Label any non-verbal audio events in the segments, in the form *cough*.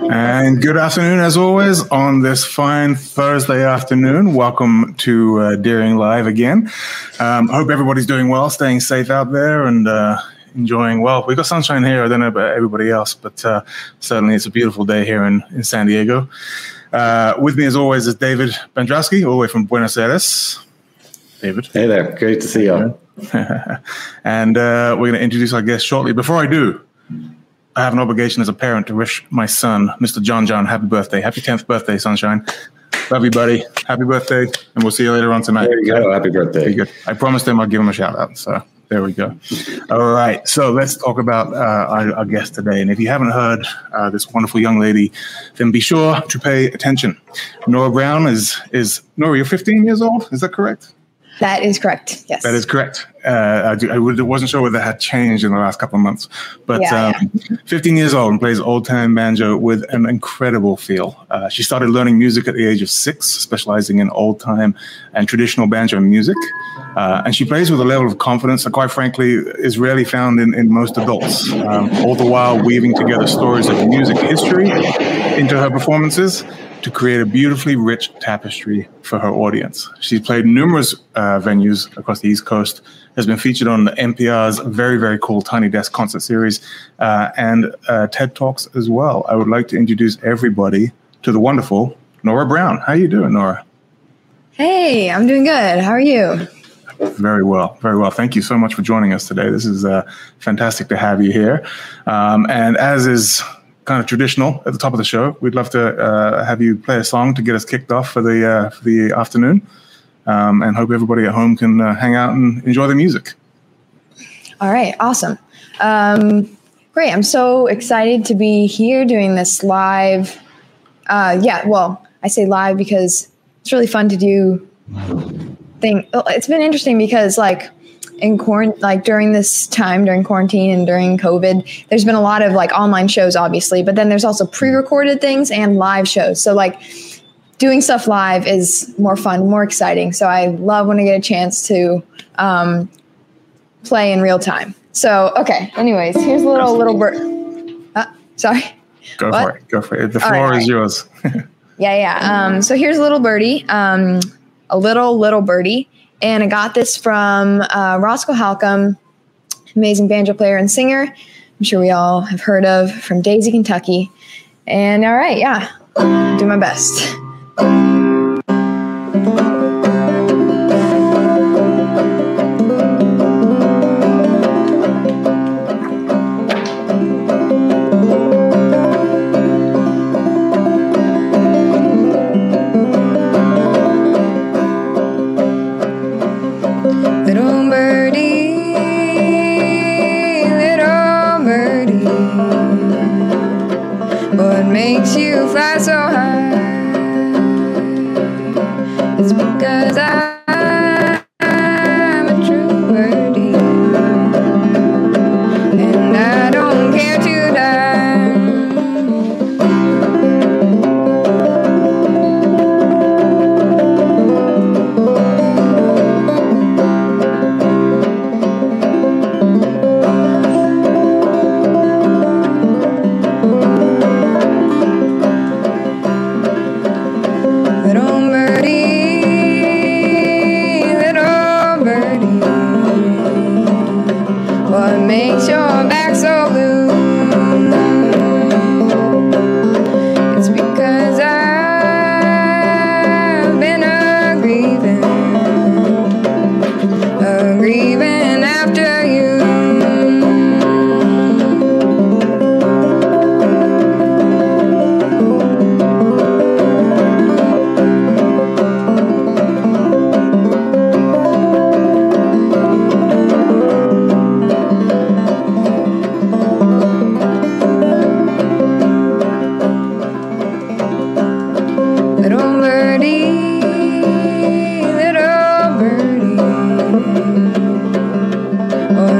And good afternoon, as always, on this fine Thursday afternoon. Welcome to uh, Deering Live again. Um, I hope everybody's doing well, staying safe out there, and uh, enjoying. Well, we've got sunshine here. I don't know about everybody else, but uh, certainly it's a beautiful day here in, in San Diego. Uh, with me, as always, is David Bendrasky, all the way from Buenos Aires. David. Hey there. Great to see you. *laughs* and uh, we're going to introduce our guest shortly. Before I do, I have an obligation as a parent to wish my son, Mr. John John, happy birthday. Happy 10th birthday, sunshine. Love you, buddy. Happy birthday. And we'll see you later on tonight. There you go. Happy birthday. I promised him I'd give him a shout out. So there we go. All right. So let's talk about uh, our, our, guest today. And if you haven't heard uh, this wonderful young lady, then be sure to pay attention. Nora Brown is, is Nora, you're 15 years old. Is that correct? That is correct. Yes. That is correct. Uh, I, do, I, wasn't sure whether that had changed in the last couple of months, but yeah, um, yeah. 15 years old and plays old time banjo with an incredible feel. Uh, she started learning music at the age of six, specializing in old time and traditional banjo music. Uh, and she plays with a level of confidence that, quite frankly, is rarely found in, in most adults, um, all the while weaving together stories of music history into her performances to create a beautifully rich tapestry for her audience. She's played numerous uh, venues across the East Coast, has been featured on NPR's very, very cool Tiny Desk concert series uh, and uh, TED Talks as well. I would like to introduce everybody to the wonderful Nora Brown. How are you doing, Nora? Hey, I'm doing good. How are you? Very well, very well. Thank you so much for joining us today. This is uh, fantastic to have you here. Um, and as is kind of traditional at the top of the show. We'd love to uh, have you play a song to get us kicked off for the uh, for the afternoon, um, and hope everybody at home can uh, hang out and enjoy the music. All right, awesome, um, great! I'm so excited to be here doing this live. Uh, yeah, well, I say live because it's really fun to do. Thing. It's been interesting because like in quarantine, like during this time, during quarantine and during COVID, there's been a lot of like online shows, obviously, but then there's also pre-recorded things and live shows. So like doing stuff live is more fun, more exciting. So I love when I get a chance to um, play in real time. So okay. Anyways, here's a little little bird. Uh, sorry. Go what? for it. Go for it. The floor right, is yours. *laughs* yeah, yeah. Um, so here's a little birdie. Um, a little little birdie and I got this from uh, Roscoe Holcomb, amazing banjo player and singer. I'm sure we all have heard of from Daisy, Kentucky. And all right, yeah, do my best.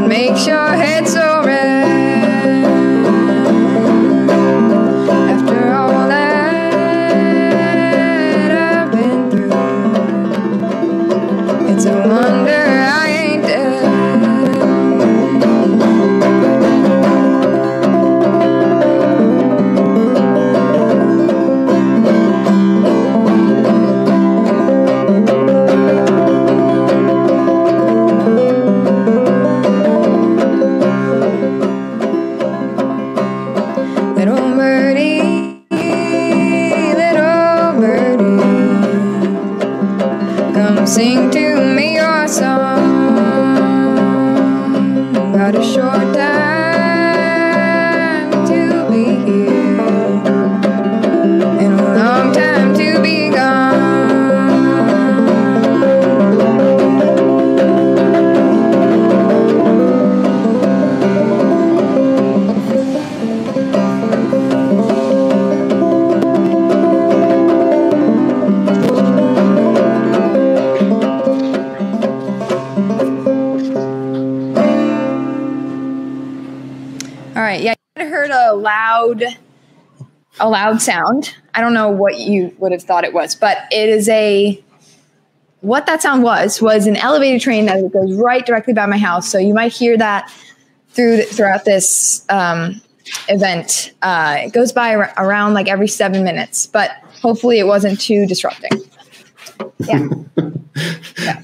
Make your head a loud sound. I don't know what you would have thought it was, but it is a what that sound was was an elevated train that goes right directly by my house. So you might hear that through throughout this um, event. Uh, it goes by ar- around like every seven minutes, but hopefully it wasn't too disrupting. Yeah. *laughs* yeah.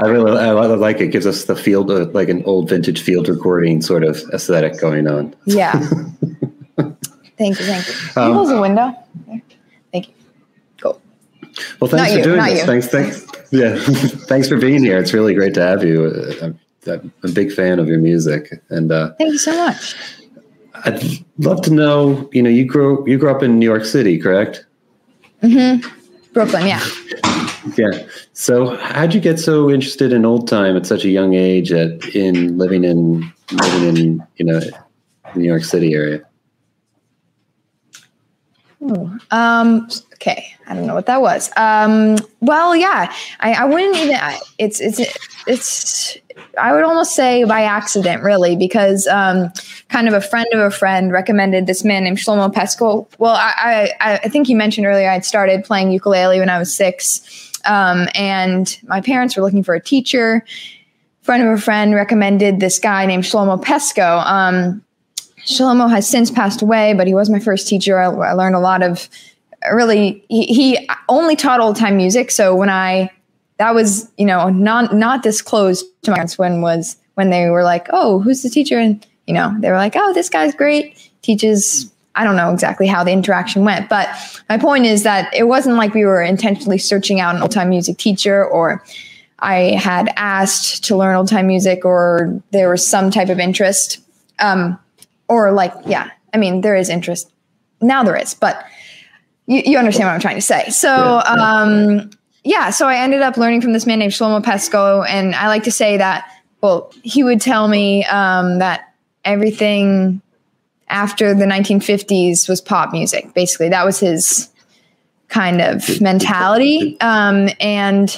I really, I like it. it gives us the field, uh, like an old vintage field recording sort of aesthetic going on. Yeah. *laughs* thank you. Thank you. Can you um, close the window? Thank you. Cool. Well, thanks not for you, doing this. You. Thanks. Thanks. Yeah. *laughs* thanks for being here. It's really great to have you. I'm, I'm a big fan of your music and, uh, thank you so much. I'd love to know, you know, you grew, you grew up in New York City, correct? Mm-hmm. Brooklyn. Yeah. *laughs* Yeah. So, how'd you get so interested in old time at such a young age? At in living in living in you know New York City area. Um. Okay. I don't know what that was. Um. Well, yeah. I, I wouldn't even. It's it's it's. I would almost say by accident, really, because um, kind of a friend of a friend recommended this man named Shlomo Pestcoe. Well, I, I I think you mentioned earlier I'd started playing ukulele when I was six um, and my parents were looking for a teacher. Friend of a friend recommended this guy named Shlomo Pestcoe. Um, Shlomo has since passed away, but he was my first teacher. I, I learned a lot of really. He, he only taught old time music, so when I that was you know not not disclosed to my parents when was when they were like, oh, who's the teacher? And you know they were like, oh, this guy's great, teaches I don't know exactly how the interaction went, but my point is that it wasn't like we were intentionally searching out an old time music teacher or I had asked to learn old time music or there was some type of interest. Um, or like, yeah, I mean, there is interest. Now there is, but you, you understand what I'm trying to say. So, um, yeah, so I ended up learning from this man named Shlomo Pestcoe. And I like to say that, well, he would tell me um, that everything after the 1950s was pop music. Basically, that was his kind of mentality. Um, and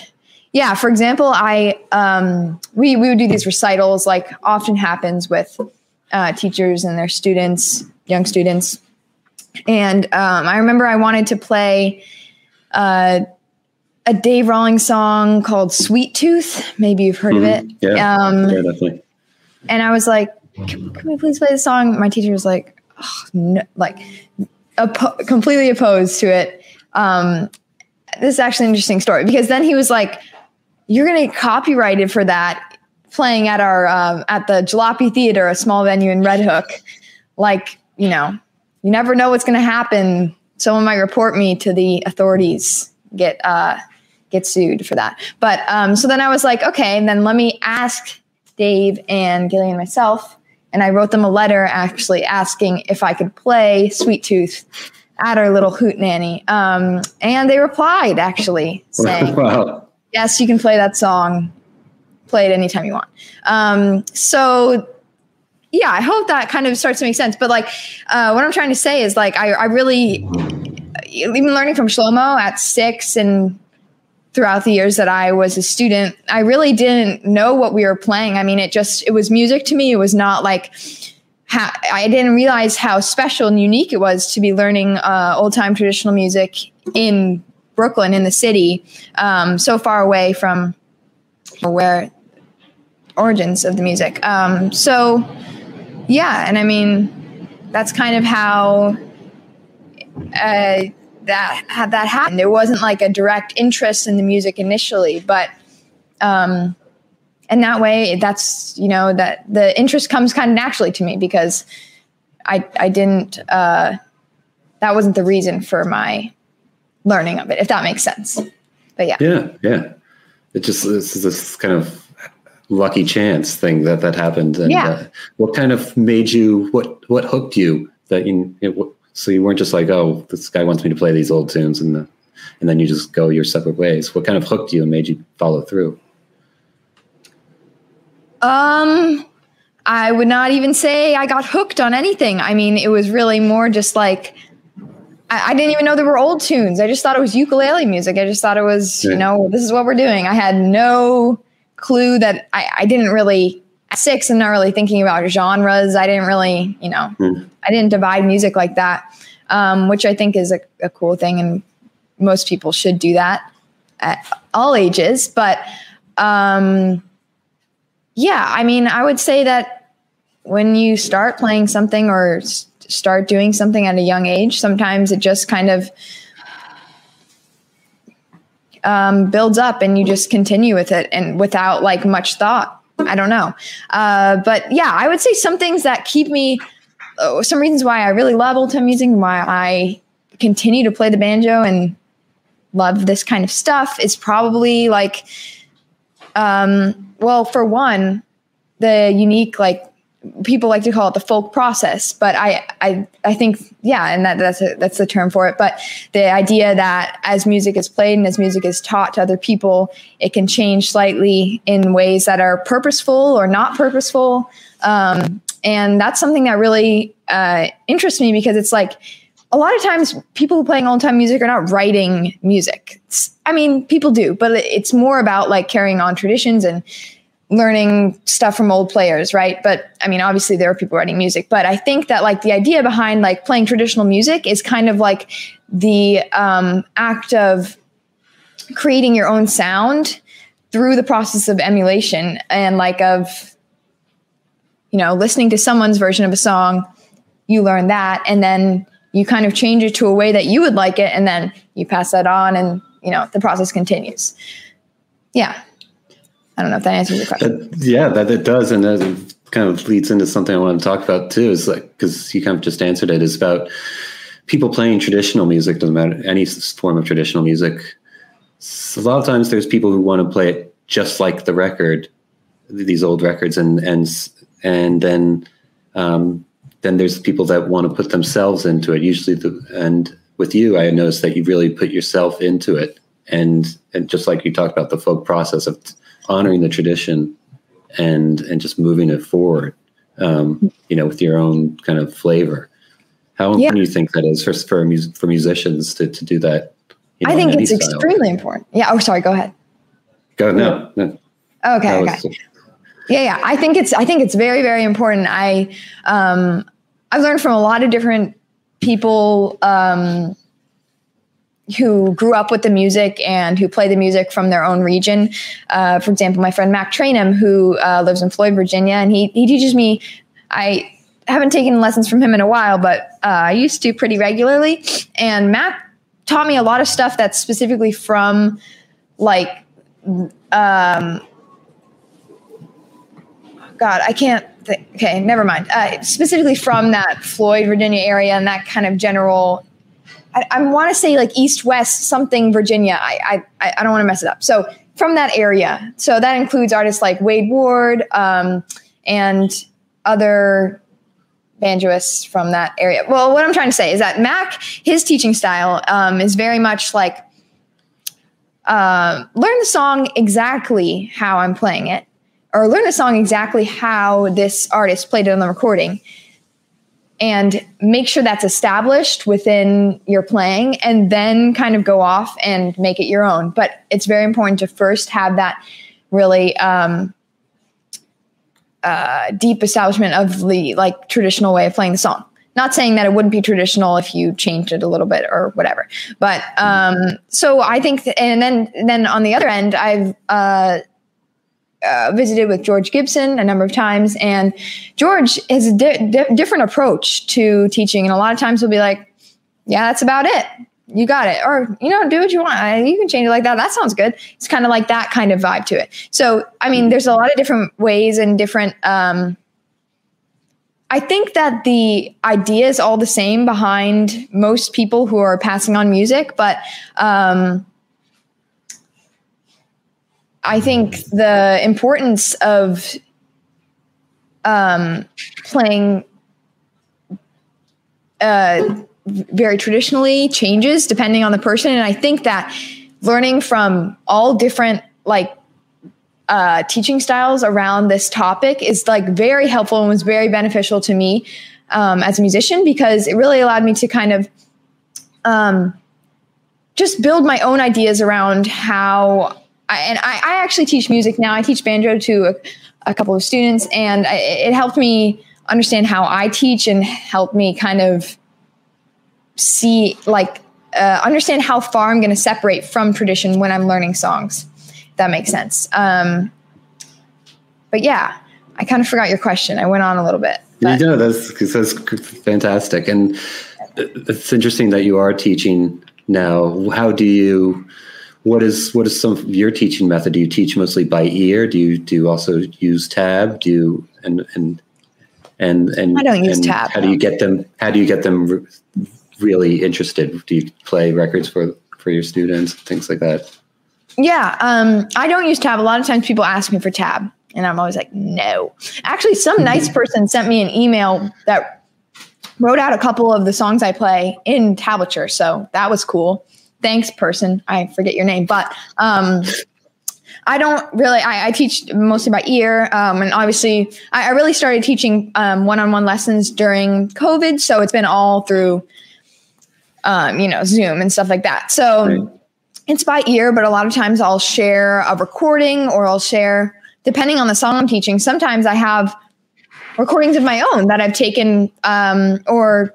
yeah, for example, I um, we we would do these recitals, like often happens with uh, teachers and their students, young students. And um, I remember I wanted to play uh, a Dave Rawlings song called "Sweet Tooth." Maybe you've heard mm-hmm. of it. Yeah, um, yeah, definitely. And I was like, can, can we please play the song? My teacher was like, oh, no, like op- completely opposed to it. Um, this is actually an interesting story because then he was like, you're going to get copyrighted for that playing at our, um, at the Jalopy Theater, a small venue in Red Hook. Like, you know, you never know what's going to happen. Someone might report me to the authorities, get, uh, get sued for that. But um, so then I was like, okay, and then let me ask Dave and Gillian myself and I wrote them a letter actually asking if I could play Sweet Tooth at our little hoot nanny. Um, and they replied actually *laughs* saying, wow. Yes, you can play that song. Play it anytime you want. Um, so yeah, I hope that kind of starts to make sense. But like, uh, what I'm trying to say is like, I, I really, even learning from Shlomo at six and throughout the years that I was a student, I really didn't know what we were playing. I mean, it just it was music to me. It was not like how, I didn't realize how special and unique it was to be learning uh, old time traditional music in Brooklyn, in the city, um, so far away from where origins of the music. Um, so, yeah, and I mean, that's kind of how. Uh, that had that happened. There wasn't like a direct interest in the music initially, but um, and that way, that's you know that the interest comes kind of naturally to me because I I didn't uh, that wasn't the reason for my learning of it, if that makes sense. But yeah, yeah, yeah. It just this is this kind of lucky chance thing that that happened. And yeah. Uh, what kind of made you what what hooked you that you, it, so you weren't just like, oh, this guy wants me to play these old tunes, and the, and then you just go your separate ways. What kind of hooked you and made you follow through? Um, I would not even say I got hooked on anything. I mean, it was really more just like I, I, didn't even know there were old tunes. I just thought it was ukulele music. I just thought it was, yeah. you know, this is what we're doing. I had no clue that I, I didn't really at six, I'm not really thinking about genres. I didn't really, you know, mm. I didn't divide music like that, um, which I think is a, a cool thing, and most people should do that at all ages. But um, yeah, I mean, I would say that when you start playing something or s- start doing something at a young age, sometimes it just kind of um, builds up and you just continue with it and without like much thought. I don't know. Uh, but yeah, I would say some things that keep me, oh, some reasons why I really love old time music why I continue to play the banjo and love this kind of stuff is probably like, um, well, for one, the unique like people like to call it the folk process, but I I I think yeah, and that that's a, that's the term for it. But the idea that as music is played and as music is taught to other people, it can change slightly in ways that are purposeful or not purposeful, um, and that's something that really uh, interests me because it's like a lot of times people playing old time music are not writing music. It's, I mean, people do, but it's more about like carrying on traditions and learning stuff from old players, right? But I mean, obviously there are people writing music, but I think that like the idea behind like playing traditional music is kind of like the um, act of creating your own sound through the process of emulation and like of you know listening to someone's version of a song you learn that and then you kind of change it to a way that you would like it and then you pass that on and you know the process continues yeah I don't know if that answers your question. That, yeah, that it does, and that kind of leads into something I want to talk about too. Is like because you kind of just answered it. Is about people playing traditional music. Doesn't matter any form of traditional music. So a lot of times, there's people who want to play it just like the record, these old records, and and and then um, then there's people that want to put themselves into it. Usually, the and with you, I noticed that you really put yourself into it, and and just like you talked about the folk process of honoring the tradition and and just moving it forward um, you know with your own kind of flavor. How important yeah. do you think that is for for, for musicians to, to do that you know, i think it's style? extremely important. Yeah. Oh sorry. Go ahead. Go no, no. okay okay. yeah yeah. I think it's i think it's very very important. I um i've learned from a lot of different people um who grew up with the music and who play the music from their own region. Uh, for example, my friend Mac Traynham, who uh, lives in Floyd, Virginia, and he he teaches me. I haven't taken lessons from him in a while, but uh, I used to pretty regularly. And Mac taught me a lot of stuff that's specifically from like. Um, God, I can't. Th- okay, never mind. Uh, specifically from that Floyd, Virginia area and that kind of general I, I want to say like East West something Virginia. I I, I don't want to mess it up. So from that area. So that includes artists like Wade Ward um, and other banjoists from that area. Well, what I'm trying to say is that Mac, his teaching style um, is very much like uh, learn the song exactly how I'm playing it, or learn the song exactly how this artist played it on the recording and make sure that's established within your playing and then kind of go off and make it your own. But it's very important to first have that really um, uh, deep establishment of the like traditional way of playing the song. Not saying that it wouldn't be traditional if you changed it a little bit or whatever but um, so i think th- and then then on the other end i've uh, uh, visited with George Gibson a number of times, and George has a di- di- different approach to teaching. And a lot of times he'll be like, "Yeah, that's about it. You got it," or you know, do what you want. You can change it like that. That sounds good. It's kind of like that kind of vibe to it. So, I mean, there's a lot of different ways and different. Um, I think that the idea is all the same behind most people who are passing on music, but um, I think the importance of um, playing uh, very traditionally changes depending on the person, and I think that learning from all different like uh, teaching styles around this topic is like very helpful and was very beneficial to me um, as a musician because it really allowed me to kind of um, just build my own ideas around how I, and I, I, actually teach music now. I teach banjo to a couple of students, and I, it helped me understand how I teach and help me kind of see like uh, understand how far I'm going to separate from tradition when I'm learning songs. If that makes sense. Um, but yeah, I kind of forgot your question. I went on a little bit. But. You know, that's, that's fantastic. And it's interesting that you are teaching now. How do you, what is, what is some of your teaching method? Do you teach mostly by ear? Do you, do you also use tab? Do you, and, and, and, and I don't use tab. How do you get them, how do you get them really interested? Do you play records for, for your students, things like that? Yeah. Um, I don't use tab. A lot of times people ask me for tab and I'm always like, no. Actually, some nice person sent me an email that wrote out a couple of the songs I play in tablature. So that was cool. Thanks, person. I forget your name, but um, I don't really. I, I, teach mostly by ear, um, and obviously, I, I, really started teaching um, one-on-one lessons during COVID. So it's been all through, um, you know, Zoom and stuff like that. So right. it's by ear, but a lot of times I'll share a recording or I'll share depending on the song I'm teaching, sometimes I have recordings of my own that I've taken um, or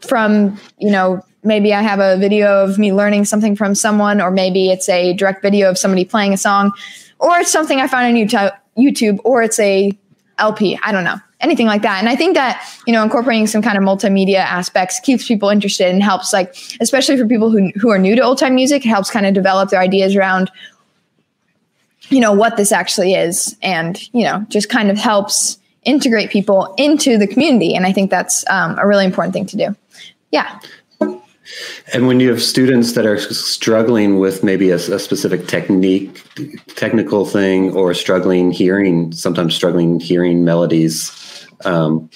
from, you know, maybe I have a video of me learning something from someone, or maybe it's a direct video of somebody playing a song, or it's something I found on YouTube, or it's a LP. I don't know. Anything like that. And I think that, you know, incorporating some kind of multimedia aspects keeps people interested and helps like, especially for people who, who are new to old time music, it helps kind of develop their ideas around you know what this actually is and you know just kind of helps integrate people into the community and i think that's um, a really important thing to do yeah and when you have students that are struggling with maybe a, a, specific technique technical thing or struggling hearing sometimes struggling hearing melodies um,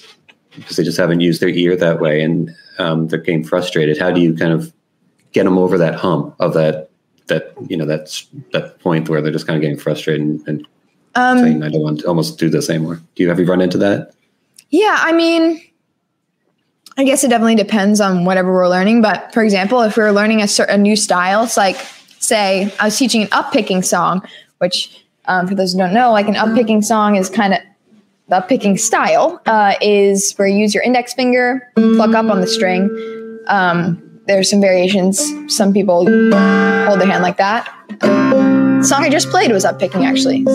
because they just haven't used their ear that way and um, they're getting frustrated how do you kind of get them over that hump of that that you know that's that point where they're just kind of getting frustrated and, and um, saying I don't want to almost do this anymore. Do you have you run into that? Yeah, I mean, I guess it definitely depends on whatever we're learning. But for example, if we are learning a, certain, new style, it's like say I was teaching an up picking song, which um, for those who don't know, like an up picking song is kind of the picking style uh, is where you use your index finger, pluck up on the string. Um, there's some variations. Some people hold their hand like that. The song I just played was up picking actually.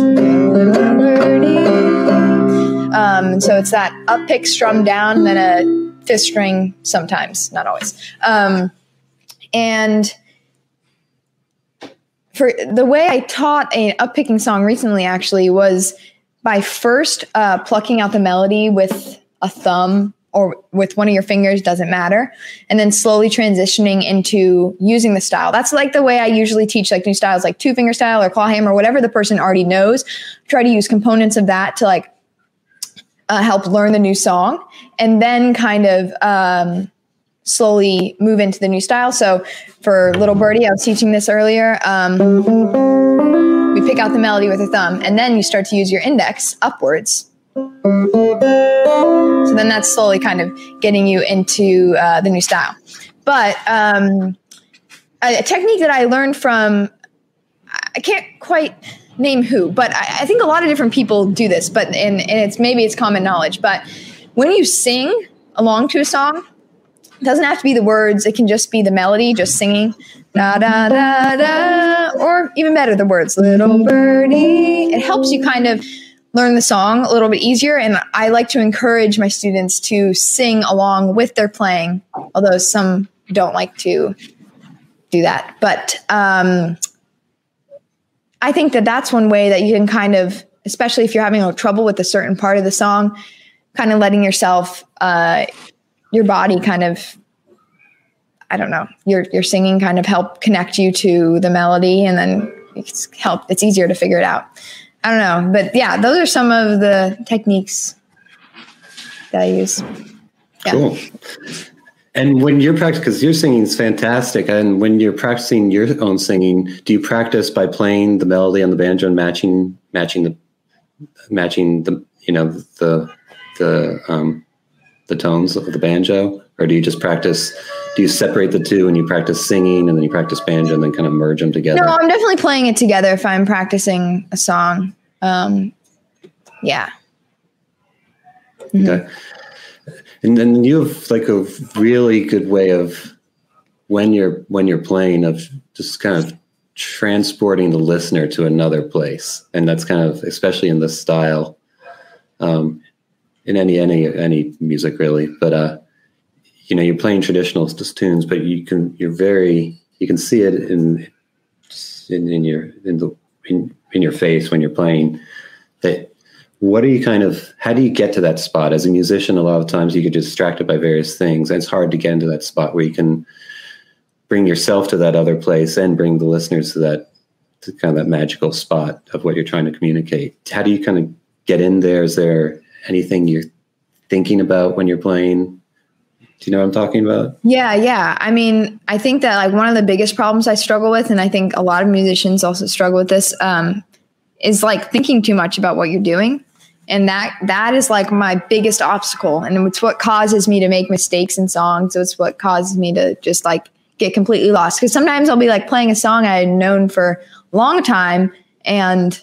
Um, so it's that up pick strum down, then a fifth string sometimes, not always. Um, and for the way I taught a up picking song recently actually was by first uh, plucking out the melody with a thumb or with one of your fingers doesn't matter and then slowly transitioning into using the style that's like the way i usually teach like new styles like two finger style or claw hammer whatever the person already knows try to use components of that to like uh, help learn the new song and then kind of um, slowly move into the new style so for little birdie i was teaching this earlier um, we pick out the melody with a thumb and then you start to use your index upwards so then that's slowly kind of getting you into uh, the new style. But um, a, technique that I learned from, I can't quite name who, but I, I think a lot of different people do this, but and, and it's maybe it's common knowledge. But when you sing along to a song, it doesn't have to be the words, it can just be the melody, just singing. Da da da da, or even better, the words, little birdie. It helps you kind of learn the song a little bit easier. And I like to encourage my students to sing along with their playing, although some don't like to do that. But um, I think that that's one way that you can kind of, especially if you're having a trouble with a certain part of the song, kind of letting yourself, uh, your body kind of I don't know, your your singing kind of help connect you to the melody and then it's help it's easier to figure it out. I don't know, but yeah, those are some of the techniques that I use. Yeah. Cool. And when you're practicing, because your singing is fantastic, and when you're practicing your own singing, do you practice by playing the melody on the banjo and matching, matching the, matching the, you know, the, the, um, the tones of the banjo, or do you just practice? Do you separate the two and you practice singing and then you practice banjo and then kind of merge them together? No, I'm definitely playing it together if I'm practicing a song. Um, Yeah. Mm-hmm. Okay. And then you have like a really good way of when you're when you're playing of just kind of transporting the listener to another place, and that's kind of especially in this style, um, in any any any music really. But uh, you know, you're playing traditional tunes, but you can you're very you can see it in in, in your in the in, in your face when you're playing that what are you kind of how do you get to that spot as a musician a lot of times you get distracted by various things and it's hard to get into that spot where you can bring yourself to that other place and bring the listeners to that to kind of that magical spot of what you're trying to communicate how do you kind of get in there is there anything you're thinking about when you're playing do you know what I'm talking about? Yeah, yeah. I mean, I think that like one of the biggest problems I struggle with, and I think a lot of musicians also struggle with this, um, is like thinking too much about what you're doing. And that that is like my biggest obstacle. And it's what causes me to make mistakes in songs. It's what causes me to just like get completely lost. Cause sometimes I'll be like playing a song I had known for a long time and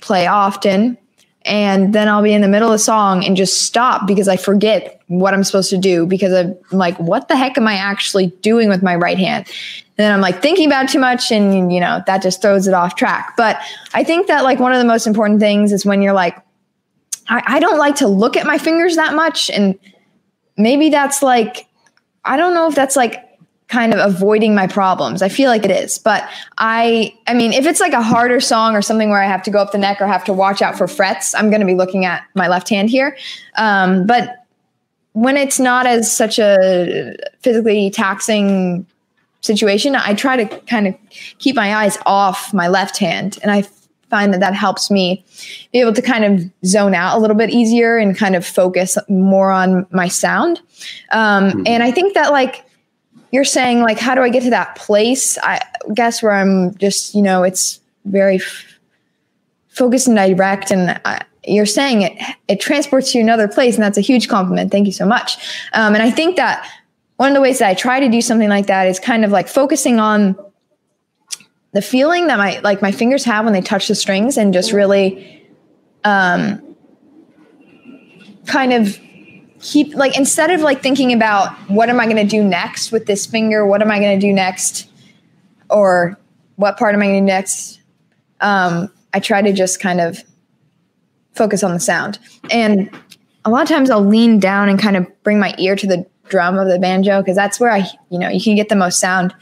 play often and then I'll be in the middle of a song and just stop because I forget what I'm supposed to do because I'm like, what the heck am I actually doing with my right hand? And then I'm like thinking about too much and you know, that just throws it off track. But I think that like one of the most important things is when you're like, I, I don't like to look at my fingers that much. And maybe that's like, I don't know if that's like kind of avoiding my problems. I feel like it is. But I I mean, if it's like a harder song or something where I have to go up the neck or have to watch out for frets, I'm going to be looking at my left hand here. Um, but when it's not as such a physically taxing situation, I try to kind of keep my eyes off my left hand and I find that that helps me be able to kind of zone out a little bit easier and kind of focus more on my sound. Um, mm-hmm. And I think that like you're saying like how do i get to that place i guess where i'm just you know it's very f- focused and direct and I, you're saying it it transports you another place and that's a huge compliment thank you so much um, and i think that one of the ways that i try to do something like that is kind of like focusing on the feeling that my like my fingers have when they touch the strings and just really um, kind of keep like instead of like thinking about what am I going to do next with this finger, what am I going to do next, or what part am I going to do next, um, I try to just kind of focus on the sound. And a lot of times I'll lean down and kind of bring my ear to the drum of the banjo because that's where I, you know, you can get the most sound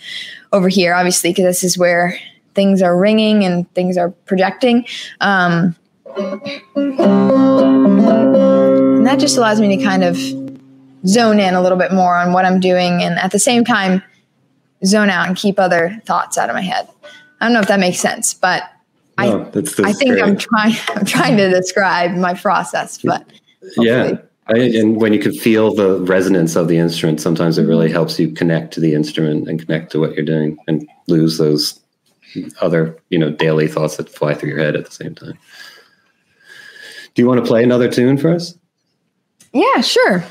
over here, obviously, because this is where things are ringing and things are projecting. Um, and that just allows me to kind of zone in a little bit more on what I'm doing and at the same time zone out and keep other thoughts out of my head. I don't know if that makes sense, but no, I, I think great. I'm trying *laughs* I'm trying to describe my process, but yeah. I, and when you can feel the resonance of the instrument, sometimes it really helps you connect to the instrument and connect to what you're doing and lose those other, you know, daily thoughts that fly through your head at the same time. Do you want to play another tune for us? Yeah, sure.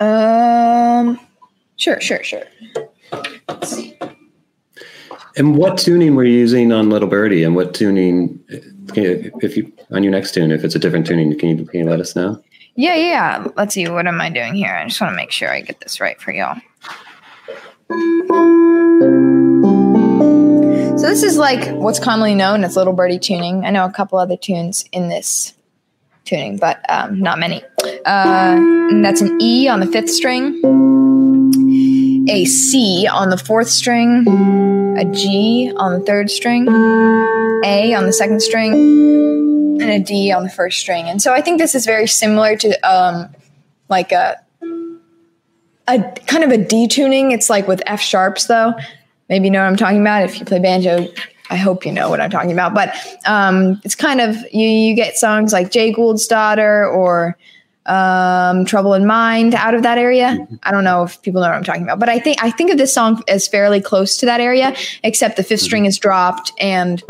Um, sure, sure, sure. Let's see. And what tuning were you using on Little Birdie? And what tuning, you, if you on your next tune, if it's a different tuning, can you, can you let us know? Yeah, yeah. Let's see. What am I doing here? I just want to make sure I get this right for y'all. So this is like what's commonly known as Little Birdie tuning. I know a couple other tunes in this tuning, but um, not many. Uh, that's an E on the fifth string, a C on the fourth string, a G on the third string, A on the second string, and a D on the first string. And so I think this is very similar to um, like a a kind of a detuning. It's like with F sharps though. Maybe you know what I'm talking about if you play banjo I hope you know what I'm talking about. But um, it's kind of you, you get songs like Jay Gould's Daughter or um, Trouble in Mind out of that area. Mm-hmm. I don't know if people know what I'm talking about, but I think I think of this song as fairly close to that area, except the 5th string is dropped and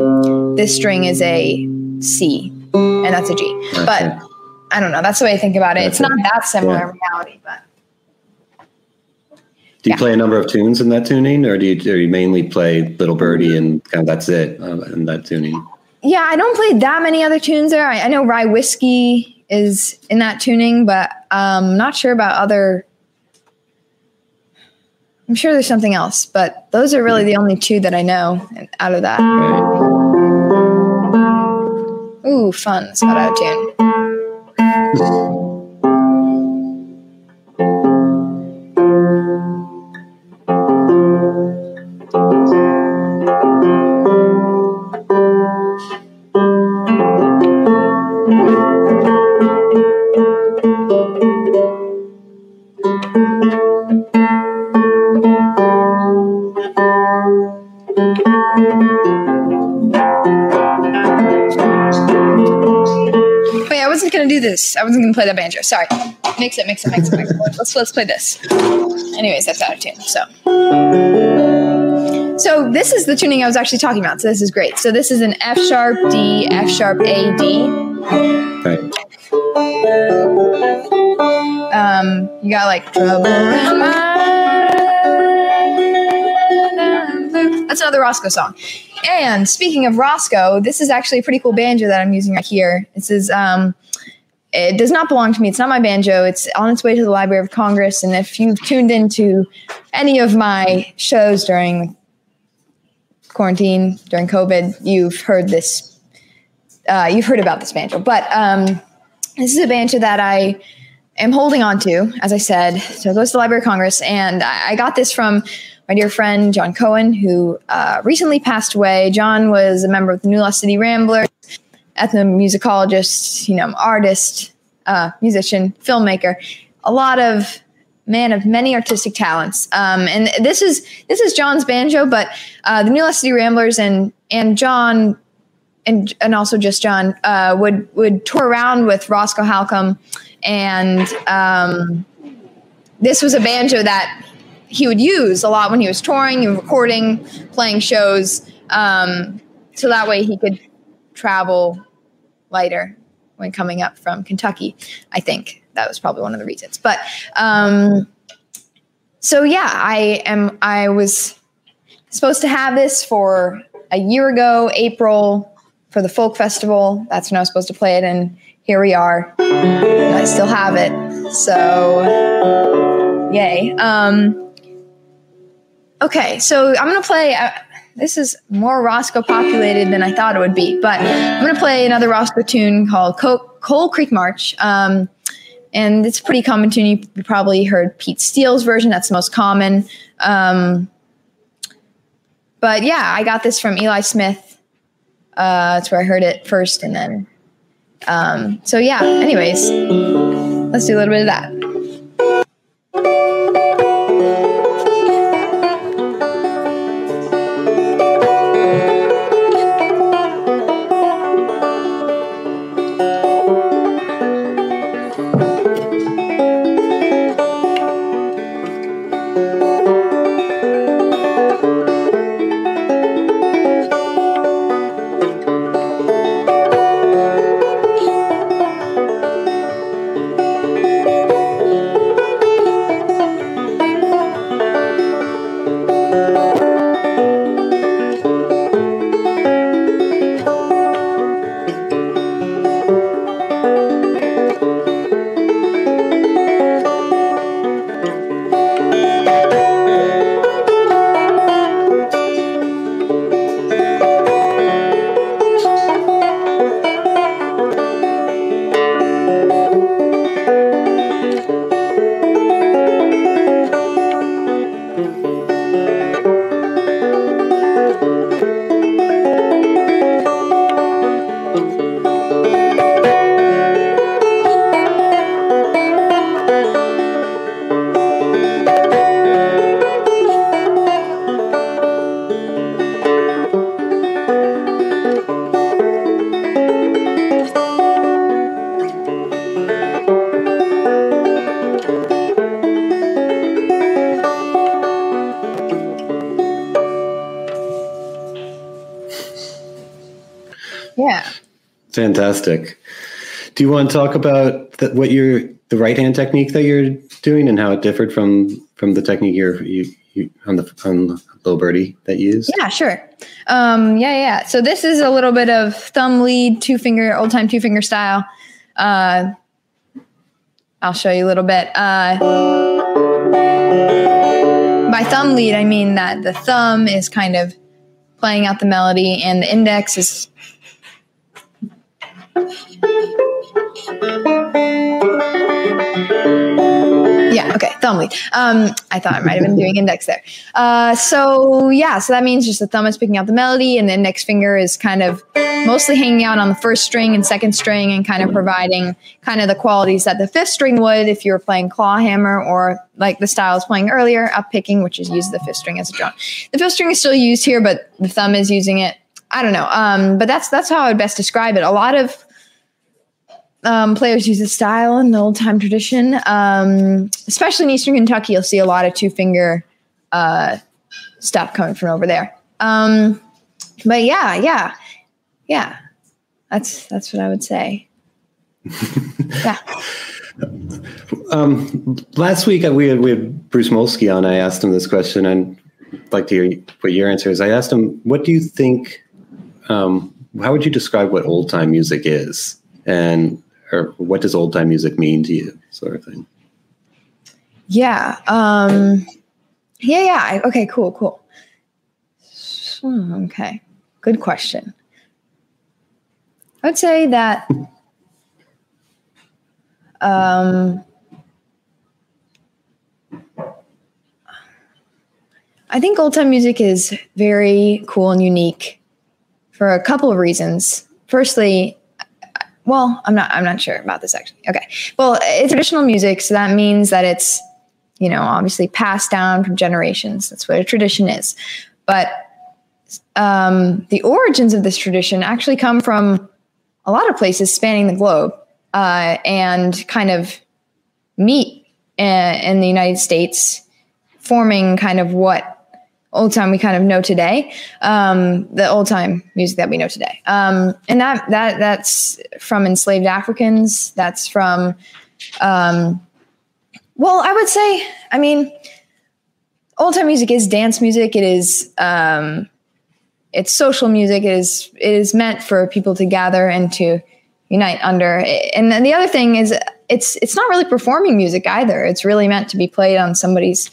this string is a C, and that's a G. Okay. But I don't know. That's the way I think about it. That's it's not that similar yeah. in reality, but. Do you yeah. play a number of tunes in that tuning, or do you, do you mainly play Little Birdie and kind of that's it uh, in that tuning? yeah, I don't play that many other tunes there. I, I know Rye Whiskey is in that tuning, but I'm um, not sure about other. I'm sure there's something else, but those are really the only two that I know out of that. Right. Ooh, fun. It's banjo. Sorry. Mix it, mix it, mix it, mix it. Let's let's play this. Anyways, that's out of tune. So So this is the tuning I was actually talking about. So this is great. So this is an F sharp D, F sharp A D. Right. Um, you got like That's another Roscoe song. And speaking of Roscoe, this is actually a pretty cool banjo that I'm using right here. This is um, it does not belong to me. It's not my banjo. It's on its way to the Library of Congress. And if you've tuned into any of my shows during quarantine, during COVID, you've heard this. Uh, you've heard about this banjo. But um, this is a banjo that I am holding on to, as I said. So it goes to the Library of Congress. And I, I got this from my dear friend John Cohen, who uh, recently passed away. John was a member of the New Lost City Ramblers ethnomusicologist, you know, artist, uh, musician, filmmaker, a lot of man of many artistic talents. Um, and this is this is John's banjo, but uh, the New Lost City Ramblers and and John and and also just John uh, would would tour around with Roscoe Holcomb, and um, this was a banjo that he would use a lot when he was touring and recording, playing shows. Um, so that way he could travel lighter when coming up from Kentucky. I think that was probably one of the reasons. But um, so yeah, I am. I was supposed to have this for a year ago, April, for the folk festival. That's when I was supposed to play it, and here we are. I still have it. So yay. Um, okay, so I'm gonna play. Uh, this is more Roscoe populated than I thought it would be. But I'm going to play another Roscoe tune called Coal Creek March. Um, and it's a pretty common tune. You probably heard Pete Steele's version. That's the most common. Um, but yeah, I got this from Eli Smith. Uh, that's where I heard it first. And then, um, so yeah, anyways, let's do a little bit of that. Fantastic. Do you want to talk about the, what your the right hand technique that you're doing and how it differed from from the technique you're, you you on the on low birdie that you use? Yeah, sure. Um, yeah, yeah. So this is a little bit of thumb lead, two finger, old time two finger style. Uh, I'll show you a little bit. Uh, by thumb lead, I mean that the thumb is kind of playing out the melody, and the index is yeah, okay, thumb lead. Um, I thought I might have been doing index there. Uh, so yeah, so that means just the thumb is picking out the melody, and the index finger is kind of mostly hanging out on the first string and second string, and kind of providing kind of the qualities that the fifth string would if you were playing claw hammer or like the style I was playing earlier, up picking, which is used the fifth string as a drone. The fifth string is still used here, but the thumb is using it. I don't know. Um, but that's that's how I would best describe it. A lot of um, players use a style in the old time tradition. Um, especially in Eastern Kentucky, you'll see a lot of two finger uh, stuff coming from over there. Um, but yeah, yeah, yeah. That's that's what I would say. *laughs* yeah. Um, last week uh, we had we had Bruce Molsky on. I asked him this question, and I'd like to hear what your answer is. I asked him, "What do you think? Um, how would you describe what old time music is?" And or what does old time music mean to you, sort of thing? Yeah. Um, yeah. Yeah. Okay. Cool. Cool. Hmm, okay. Good question. I'd say that. *laughs* Um, I think old time music is very cool and unique for a couple of reasons. Firstly, well, I'm not I'm not sure about this actually. Okay. Well, it's traditional music, so that means that it's, you know, obviously passed down from generations. That's what a tradition is. But um, the origins of this tradition actually come from a lot of places spanning the globe uh, and kind of meet in, uh, in the United States, forming kind of what old time we kind of know today, um, the old time music that we know today. Um, and that that that's from enslaved Africans. That's from, um, well, I would say, I mean, old time music is dance music. It is um, it's social music. It is it is meant for people to gather and to unite under. And then the other thing is. It's it's not really performing music either. It's really meant to be played on somebody's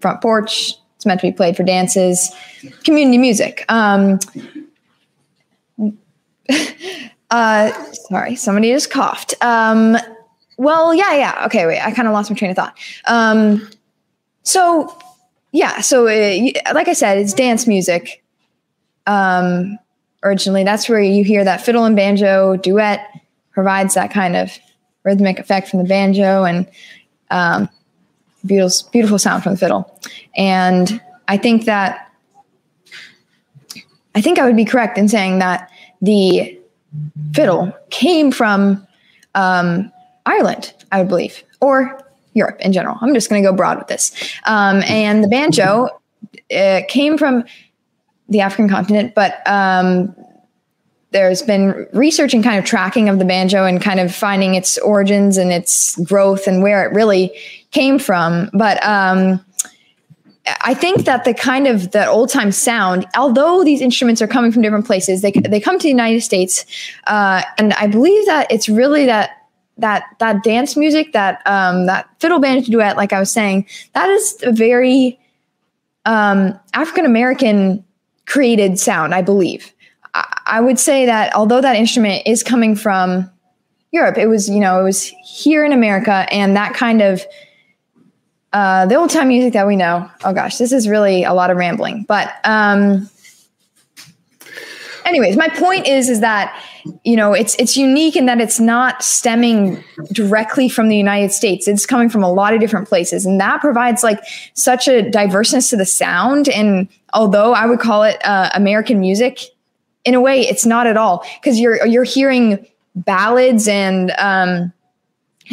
front porch, it's meant to be played for dances, community music. Um, *laughs* uh, sorry, somebody just coughed. Um, well, yeah, yeah. Okay, wait. I kind of lost my train of thought. Um, so, yeah. So, uh, like I said, it's dance music. Um, originally, that's where you hear that fiddle and banjo duet provides that kind of rhythmic effect from the banjo and um, beautiful, beautiful sound from the fiddle. And I think that I think I would be correct in saying that the fiddle came from um, Ireland, I would believe, or Europe in general. I'm just going to go broad with this. Um, and the banjo came from the African continent, but um, there's been research and kind of tracking of the banjo and kind of finding its origins and its growth and where it really came from. But um, I think that the kind of that old time sound, although these instruments are coming from different places, they they come to the United States, uh, and I believe that it's really that that that dance music, that um, that fiddle banjo duet, like I was saying, that is a very um, African American created sound, I believe. I, I would say that although that instrument is coming from Europe, it was you know it was here in America, and that kind of uh, the old time music that we know. Oh gosh, this is really a lot of rambling. But um, anyways, my point is is that you know it's it's unique in that it's not stemming directly from the United States. It's coming from a lot of different places, and that provides like such a diverseness to the sound. And although I would call it uh, American music, in a way, it's not at all because you're you're hearing ballads and um,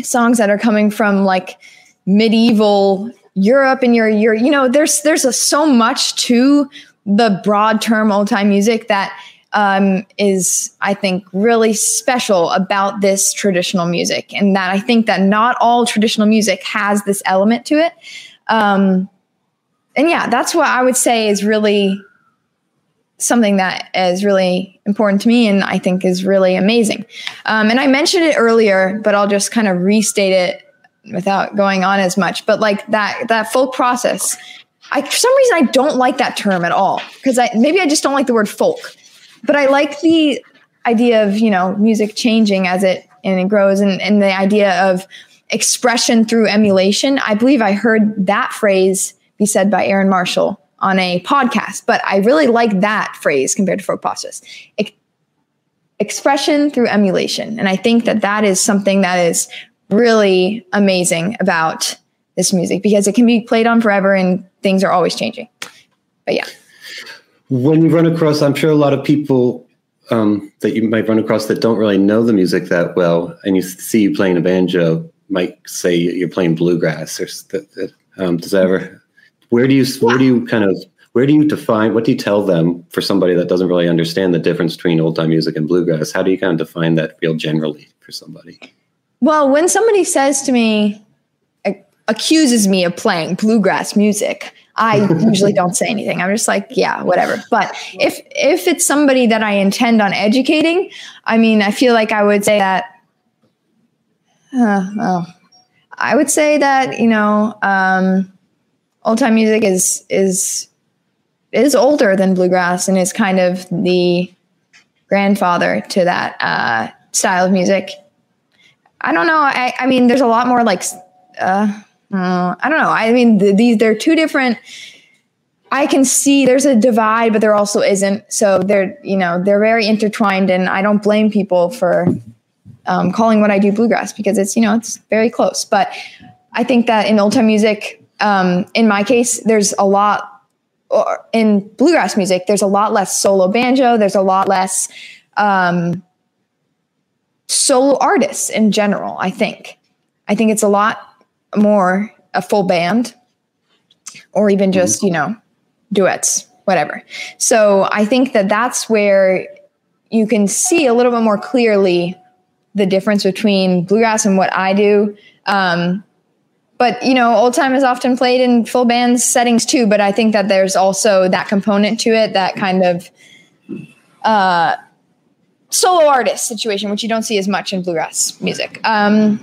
songs that are coming from like medieval Europe and your your you know there's there's a, so much to the broad term old time music that um, is, I think, really special about this traditional music, and that I think that not all traditional music has this element to it. Um, and yeah, that's what I would say is really something that is really important to me and I think is really amazing. Um, and I mentioned it earlier, but I'll just kind of restate it without going on as much. But like that that folk process, I for some reason I don't like that term at all because I maybe I just don't like the word folk, but I like the idea of you know music changing as it and it grows and, and the idea of expression through emulation. I believe I heard that phrase be said by Erynn Marshall on a podcast, but I really like that phrase compared to folk process. expression through emulation. And I think that that is something that is really amazing about this music because it can be played on forever and things are always changing. But yeah. When you run across, I'm sure a lot of people um, that you might run across that don't really know the music that well, and you see you playing a banjo, might say you're playing bluegrass. Or um, does that ever where do you where do you kind of where do you define what do you tell them for somebody that doesn't really understand the difference between old time music and bluegrass? How do you kind of define that real generally for somebody? Well, when somebody says to me, accuses me of playing bluegrass music, I *laughs* usually don't say anything. I'm just like, yeah, whatever. But if if it's somebody that I intend on educating, I mean, I feel like I would say that. Uh, well, I would say that you know, um, old time music is is is older than bluegrass and is kind of the grandfather to that uh, style of music. I don't know. I, I mean, there's a lot more like uh, uh, I don't know. I mean, the, these they're two different. I can see there's a divide, but there also isn't. So they're you know they're very intertwined, and I don't blame people for um, calling what I do bluegrass because it's you know it's very close. But I think that in old time music, um, in my case, there's a lot in bluegrass music. There's a lot less solo banjo. There's a lot less um, solo artists in general. I think. I think it's a lot more a full band, or even mm-hmm. just you know duets, whatever. So I think that that's where you can see a little bit more clearly the difference between bluegrass and what I do. Um, but you know old time is often played in full band settings too but i think that there's also that component to it that kind of uh, solo artist situation which you don't see as much in bluegrass music. Um,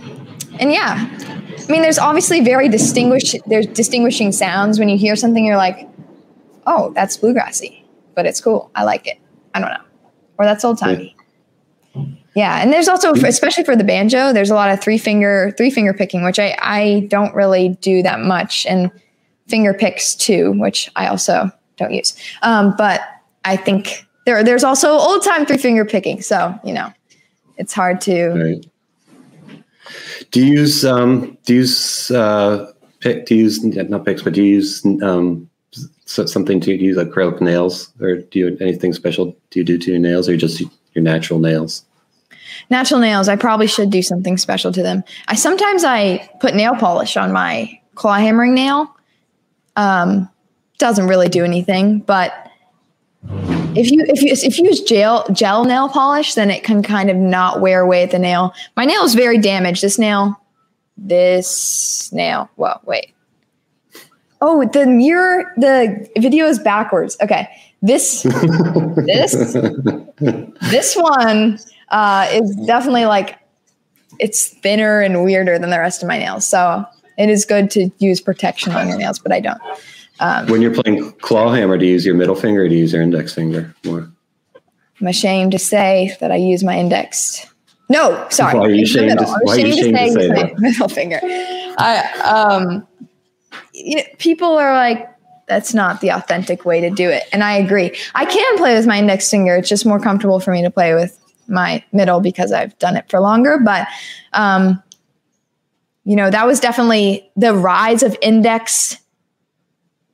and yeah i mean there's obviously very distinguished there's distinguishing sounds. When you hear something you're like oh that's bluegrassy but it's cool. I like it. I don't know. Or that's old timey yeah, and there's also especially for the banjo, there's a lot of three finger three finger picking, which I I don't really do that much, and finger picks too, which I also don't use. Um, but I think there there's also old time three finger picking, so you know it's hard to. Right. Do you use um, do you use uh, pick? Do you use not picks, but do you use um, something to use like acrylic nails, or do you anything special? Do you do to your nails, or just your natural nails? natural nails, I probably should do something special to them. I sometimes I put nail polish on my claw hammering nail. Um, doesn't really do anything, but if you if you if you use gel gel nail polish, then it can kind of not wear away at the nail. My nail is very damaged. This nail, this nail. Well, wait. Oh, the mirror, the video is backwards. Okay, this *laughs* this this one uh, is definitely like it's thinner and weirder than the rest of my nails. So it is good to use protection on your nails, but I don't. Um, when you're playing claw hammer, do you use your middle finger or do you use your index finger more? I'm ashamed to say that I use my index. No, sorry. Why are you ashamed, to, why ashamed to, say, to say *laughs* middle finger? I, um, you know, people are like, that's not the authentic way to do it. And I agree. I can play with my index finger. It's just more comfortable for me to play with my middle because I've done it for longer. But, um, you know, that was definitely the rise of index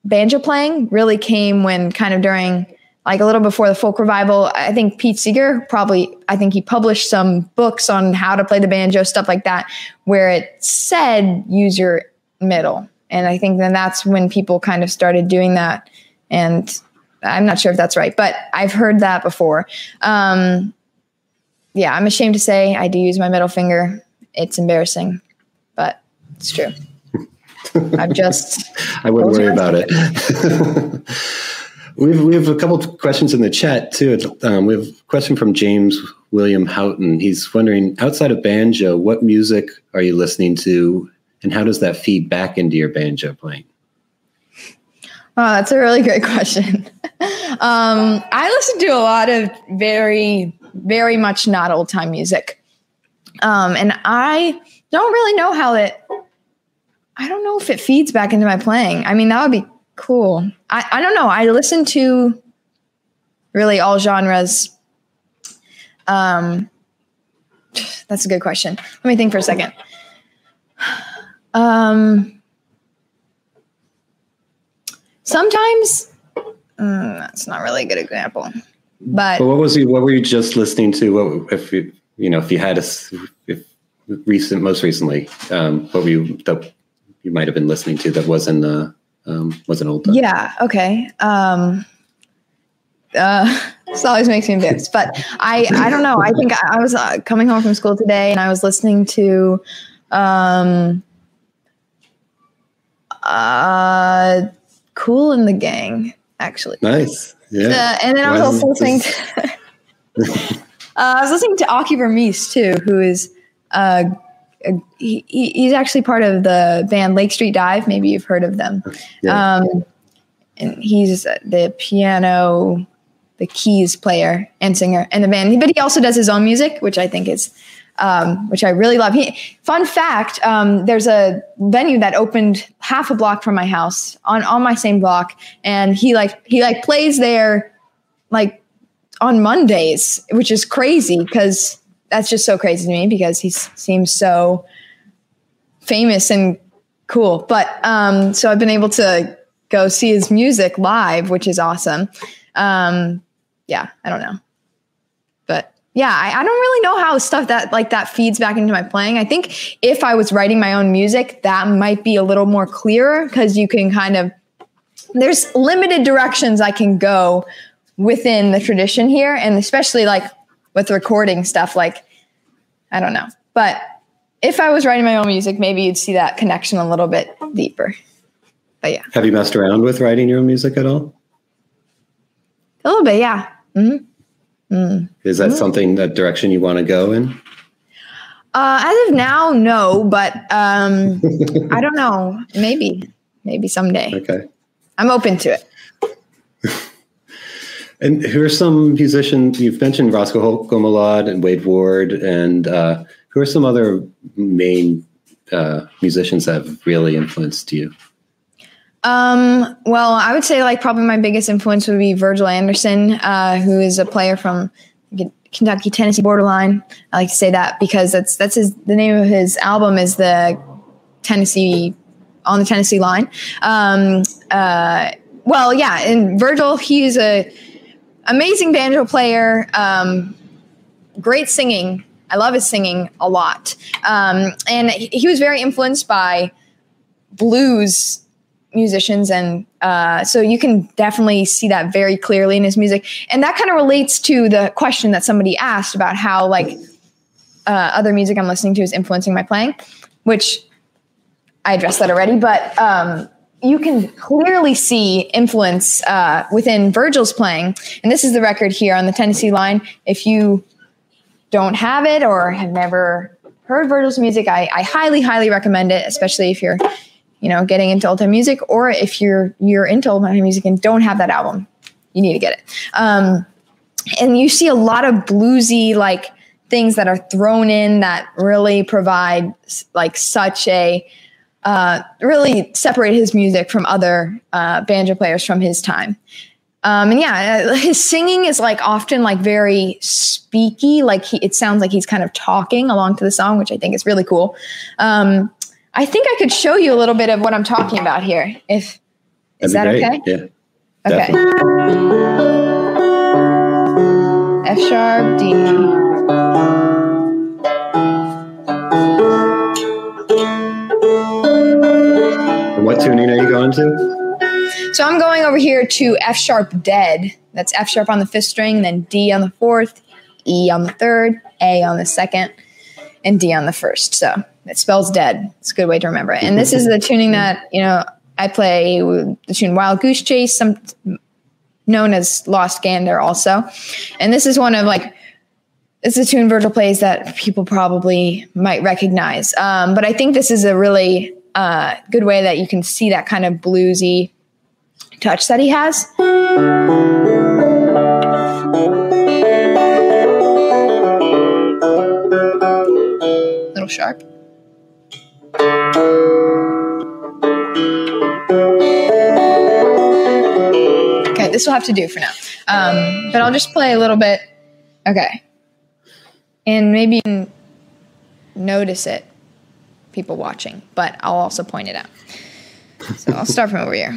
banjo playing really came when kind of during like a little before the folk revival. I think Pete Seeger probably, I think he published some books on how to play the banjo, stuff like that, where it said use your middle. And I think then that's when people kind of started doing that. And I'm not sure if that's right, but I've heard that before. Um, yeah, I'm ashamed to say I do use my middle finger. It's embarrassing, but it's true. I've just. *laughs* I wouldn't worry about it. *laughs* we have, we have a couple of questions in the chat too. Um, we have a question from James William Houghton. He's wondering, outside of banjo, what music are you listening to, and how does that feed back into your banjo playing? Oh, that's a really great *laughs* question. um, I listen to a lot of very, very much not old time music. Um, and I don't really know how it, I don't know if it feeds back into my playing. I mean, that would be cool. I, I don't know. I listen to really all genres. Um, *sighs* that's a good question. Let me think for a second. Um, Sometimes mm, that's not really a good example. But, but what was you? What were you just listening to? What if you you know if you had a if recent most recently um, what were you that you might have been listening to that wasn't uh, um, wasn't old? Time? Yeah. Okay. Um, uh, *laughs* this always makes me embarrassed, but I I don't know. I think I, I was uh, coming home from school today and I was listening to um uh Kool and the Gang, actually. Nice. Yeah. Uh, and then I was also listening to, *laughs* uh, I was listening to Akie Bermiss too, who is uh, he, he's actually part of the band Lake Street Dive. Maybe you've heard of them. Yeah. Um, and he's the piano, the keys player and singer in the band. But he also does his own music, which I think is um, which I really love. He, fun fact: um, there's a venue that opened half a block from my house on on my same block, and he like he like plays there like on Mondays, which is crazy because that's just so crazy to me because he seems so famous and cool. But um, so I've been able to go see his music live, which is awesome. Um, yeah, I don't know but yeah, I, I, don't really know how stuff that like that feeds back into my playing. I think if I was writing my own music, that might be a little more clearer because you can kind of there's limited directions I can go within the tradition here, and especially like with recording stuff. Like I don't know, but if I was writing my own music, maybe you'd see that connection a little bit deeper. But yeah, have you messed around with writing your own music at all? A little bit, yeah. Mm-hmm. Mm. Is that mm. something that direction you want to go in? Uh, as of now, no, but um, *laughs* I don't know. Maybe, maybe someday. Okay. I'm open to it. *laughs* and who are some musicians you've mentioned? Roscoe a and Wade Ward, and uh, who are some other main uh, musicians that have really influenced you? Um, well, I would say like probably my biggest influence would be Virgil Anderson, uh, who is a player from Kentucky Tennessee borderline. I like to say that because that's that's his the name of his album is the Tennessee on the Tennessee line. Um, uh, well, yeah, and Virgil, he's a amazing banjo player, um, great singing. I love his singing a lot, um, and he was very influenced by blues musicians and uh, so you can definitely see that very clearly in his music and that kind of relates to the question that somebody asked about how like uh, other music i'm listening to is influencing my playing which i addressed that already but um, you can clearly see influence uh, within virgil's playing and this is the record here on the tennessee line if you don't have it or have never heard virgil's music I, I highly highly recommend it especially if you're you know, getting into old time music, or if you're you're into old time music and don't have that album, you need to get it. Um, and you see a lot of bluesy like things that are thrown in that really provide like such a uh, really separate his music from other uh, banjo players from his time. Um, and yeah, uh, his singing is like often like very speaky, like he, it sounds like he's kind of talking along to the song, which I think is really cool. Um, I think I could show you a little bit of what I'm talking about here. If is that great. okay? Yeah. Okay. F sharp D. what tuning are you going to? So I'm going over here to F sharp dead. That's F sharp on the fifth string, then D on the fourth, E on the third, A on the second, and D on the first. So it spells dead. It's a good way to remember it. And this is the tuning that, you know, I play the tune Wild Goose Chase, some known as Lost Gander also. And this is one of like it's a tune Virgil plays that people probably might recognize. Um, but I think this is a really uh, good way that you can see that kind of bluesy touch that he has. Little sharp. Okay, this will have to do for now. Um, but I'll just play a little bit. Okay and maybe notice it, people watching, but I'll also point it out. So I'll start from over here.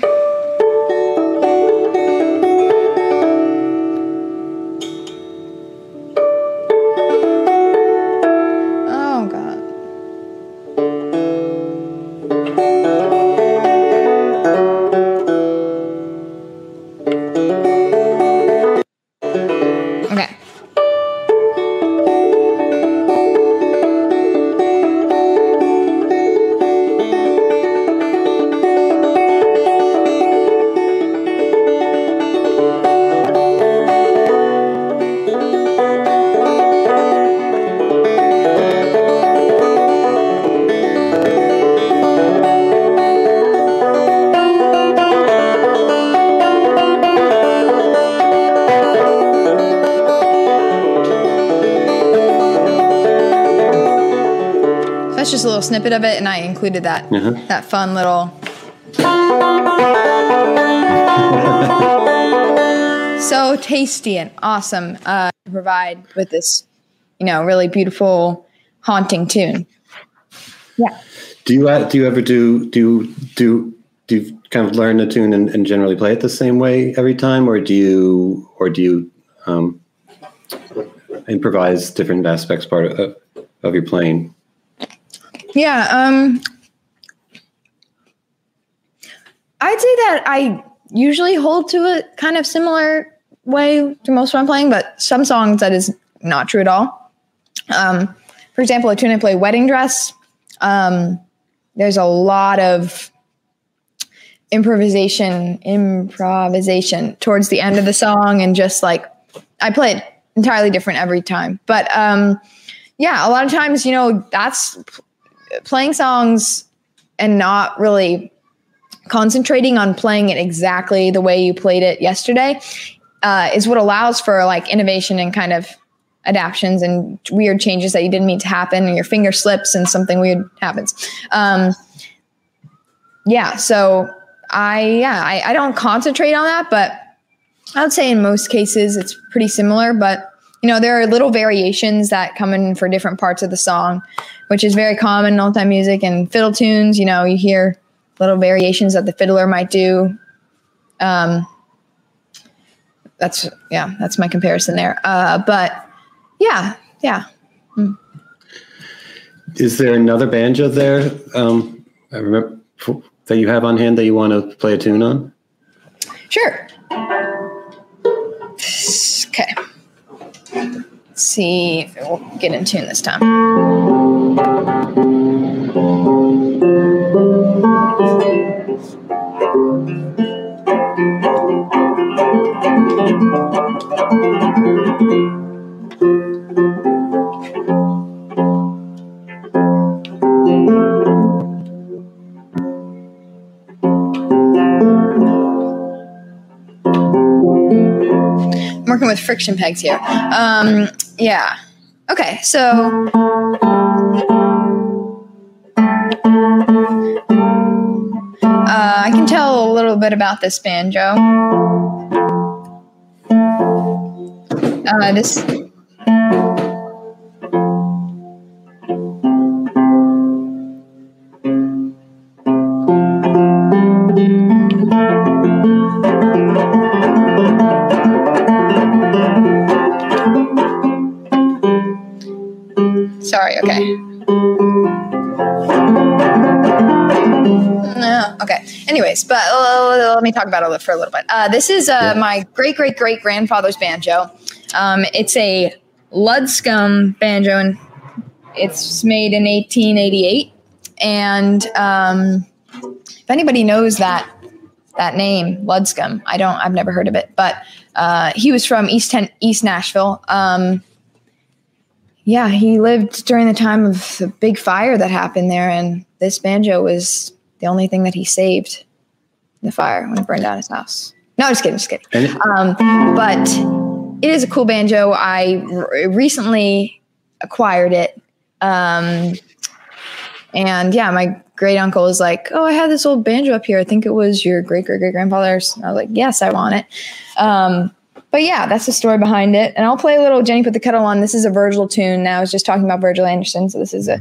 Snippet of it, and I included that uh-huh. that fun little. *laughs* so tasty and awesome uh, to provide with this, you know, really beautiful, haunting tune. Yeah. Do you uh, do you ever do do do do you kind of learn a tune and, and, generally play it the same way every time, or do you or do you um, improvise different aspects part of, of your playing? Yeah. Um, I'd say that I usually hold to a kind of similar way to most when I'm playing, but some songs that is not true at all. Um, for example, a tune I play, Wedding Dress, um, there's a lot of improvisation, improvisation towards the end of the song, and just like I play it entirely different every time. But um, yeah, a lot of times, you know, that's playing songs and not really concentrating on playing it exactly the way you played it yesterday uh, is what allows for like innovation and kind of adaptions and weird changes that you didn't mean to happen and your finger slips and something weird happens. Um, yeah so i yeah I, I don't concentrate on that but i would say in most cases it's pretty similar but you know there are little variations that come in for different parts of the song which is very common in old time music and fiddle tunes. You know, you hear little variations that the fiddler might do. Um, that's yeah, that's my comparison there. Uh, but yeah, yeah. Mm. Is there another banjo there? Um, I remember that you have on hand that you want to play a tune on. Sure. See if it will get in tune this time. With friction pegs here. Um, yeah. Okay, so. Uh, I can tell a little bit about this banjo. Uh, this me talk about it for a little bit. Uh, this is uh, yeah. my great great great grandfather's banjo. Um, it's a Ludscombe banjo, and it's made in 1888. And um, if anybody knows that that name, Ludscombe, I don't. I've never heard of it, but uh, he was from East Ten- East Nashville. Um, yeah, he lived during the time of the big fire that happened there, and this banjo was the only thing that he saved the fire when it burned down his house. No, just kidding, just kidding. Um, but it is a cool banjo. I r- recently acquired it. Um, and yeah, my great uncle was like, "Oh, I had this old banjo up here. I think it was your great great great grandfather's." I was like, "Yes, I want it." Um, but yeah, that's the story behind it. And I'll play a little Jenny put the kettle on. This is a Virgil tune. Now I was just talking about Virgil Anderson, so this is a.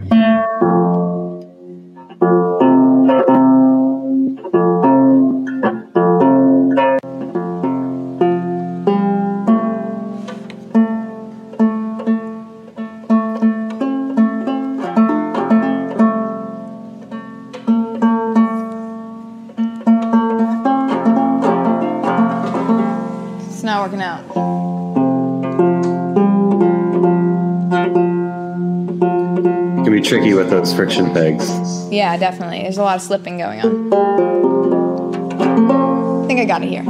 those friction pegs. Yeah, definitely. There's a lot of slipping going on. I think I got it here.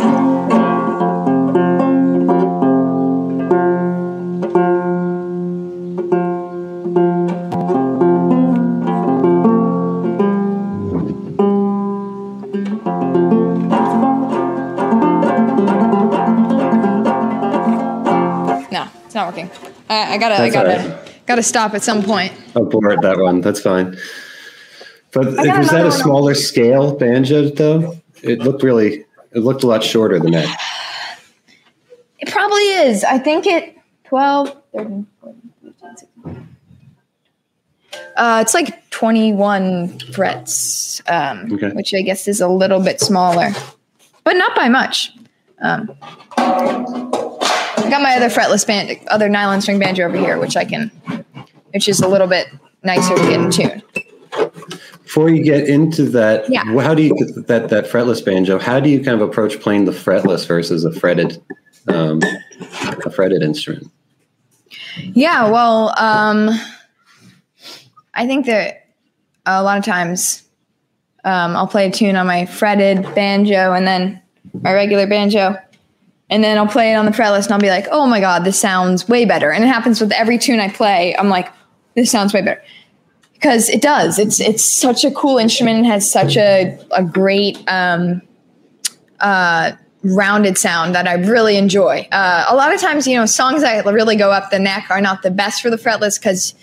No, it's not working. I, I gotta, That's I gotta. Right got to stop at some point. Abort that one. That's fine. But was that a smaller scale banjo though? It looked really. It looked a lot shorter than that. *sighs* It probably is. I think it 12, 13, 14, 15, 16. Uh, it's like 21 frets, um, okay. which I guess is a little bit smaller, but not by much. Um, I got my other fretless band, other nylon string banjo over here, which I can, which is a little bit nicer to get in tune. Before you get into that, yeah. how do you that that fretless banjo? How do you kind of approach playing the fretless versus a fretted, um, a fretted instrument? Yeah, well, um, I think that a lot of times um, I'll play a tune on my fretted banjo and then my regular banjo, and then I'll play it on the fretless and I'll be like, oh my God, this sounds way better. And it happens with every tune I play. I'm like, this sounds way better. Because it does. It's it's such a cool instrument and has such a, a great um, uh, rounded sound that I really enjoy. Uh, a lot of times, you know, songs that really go up the neck are not the best for the fretless because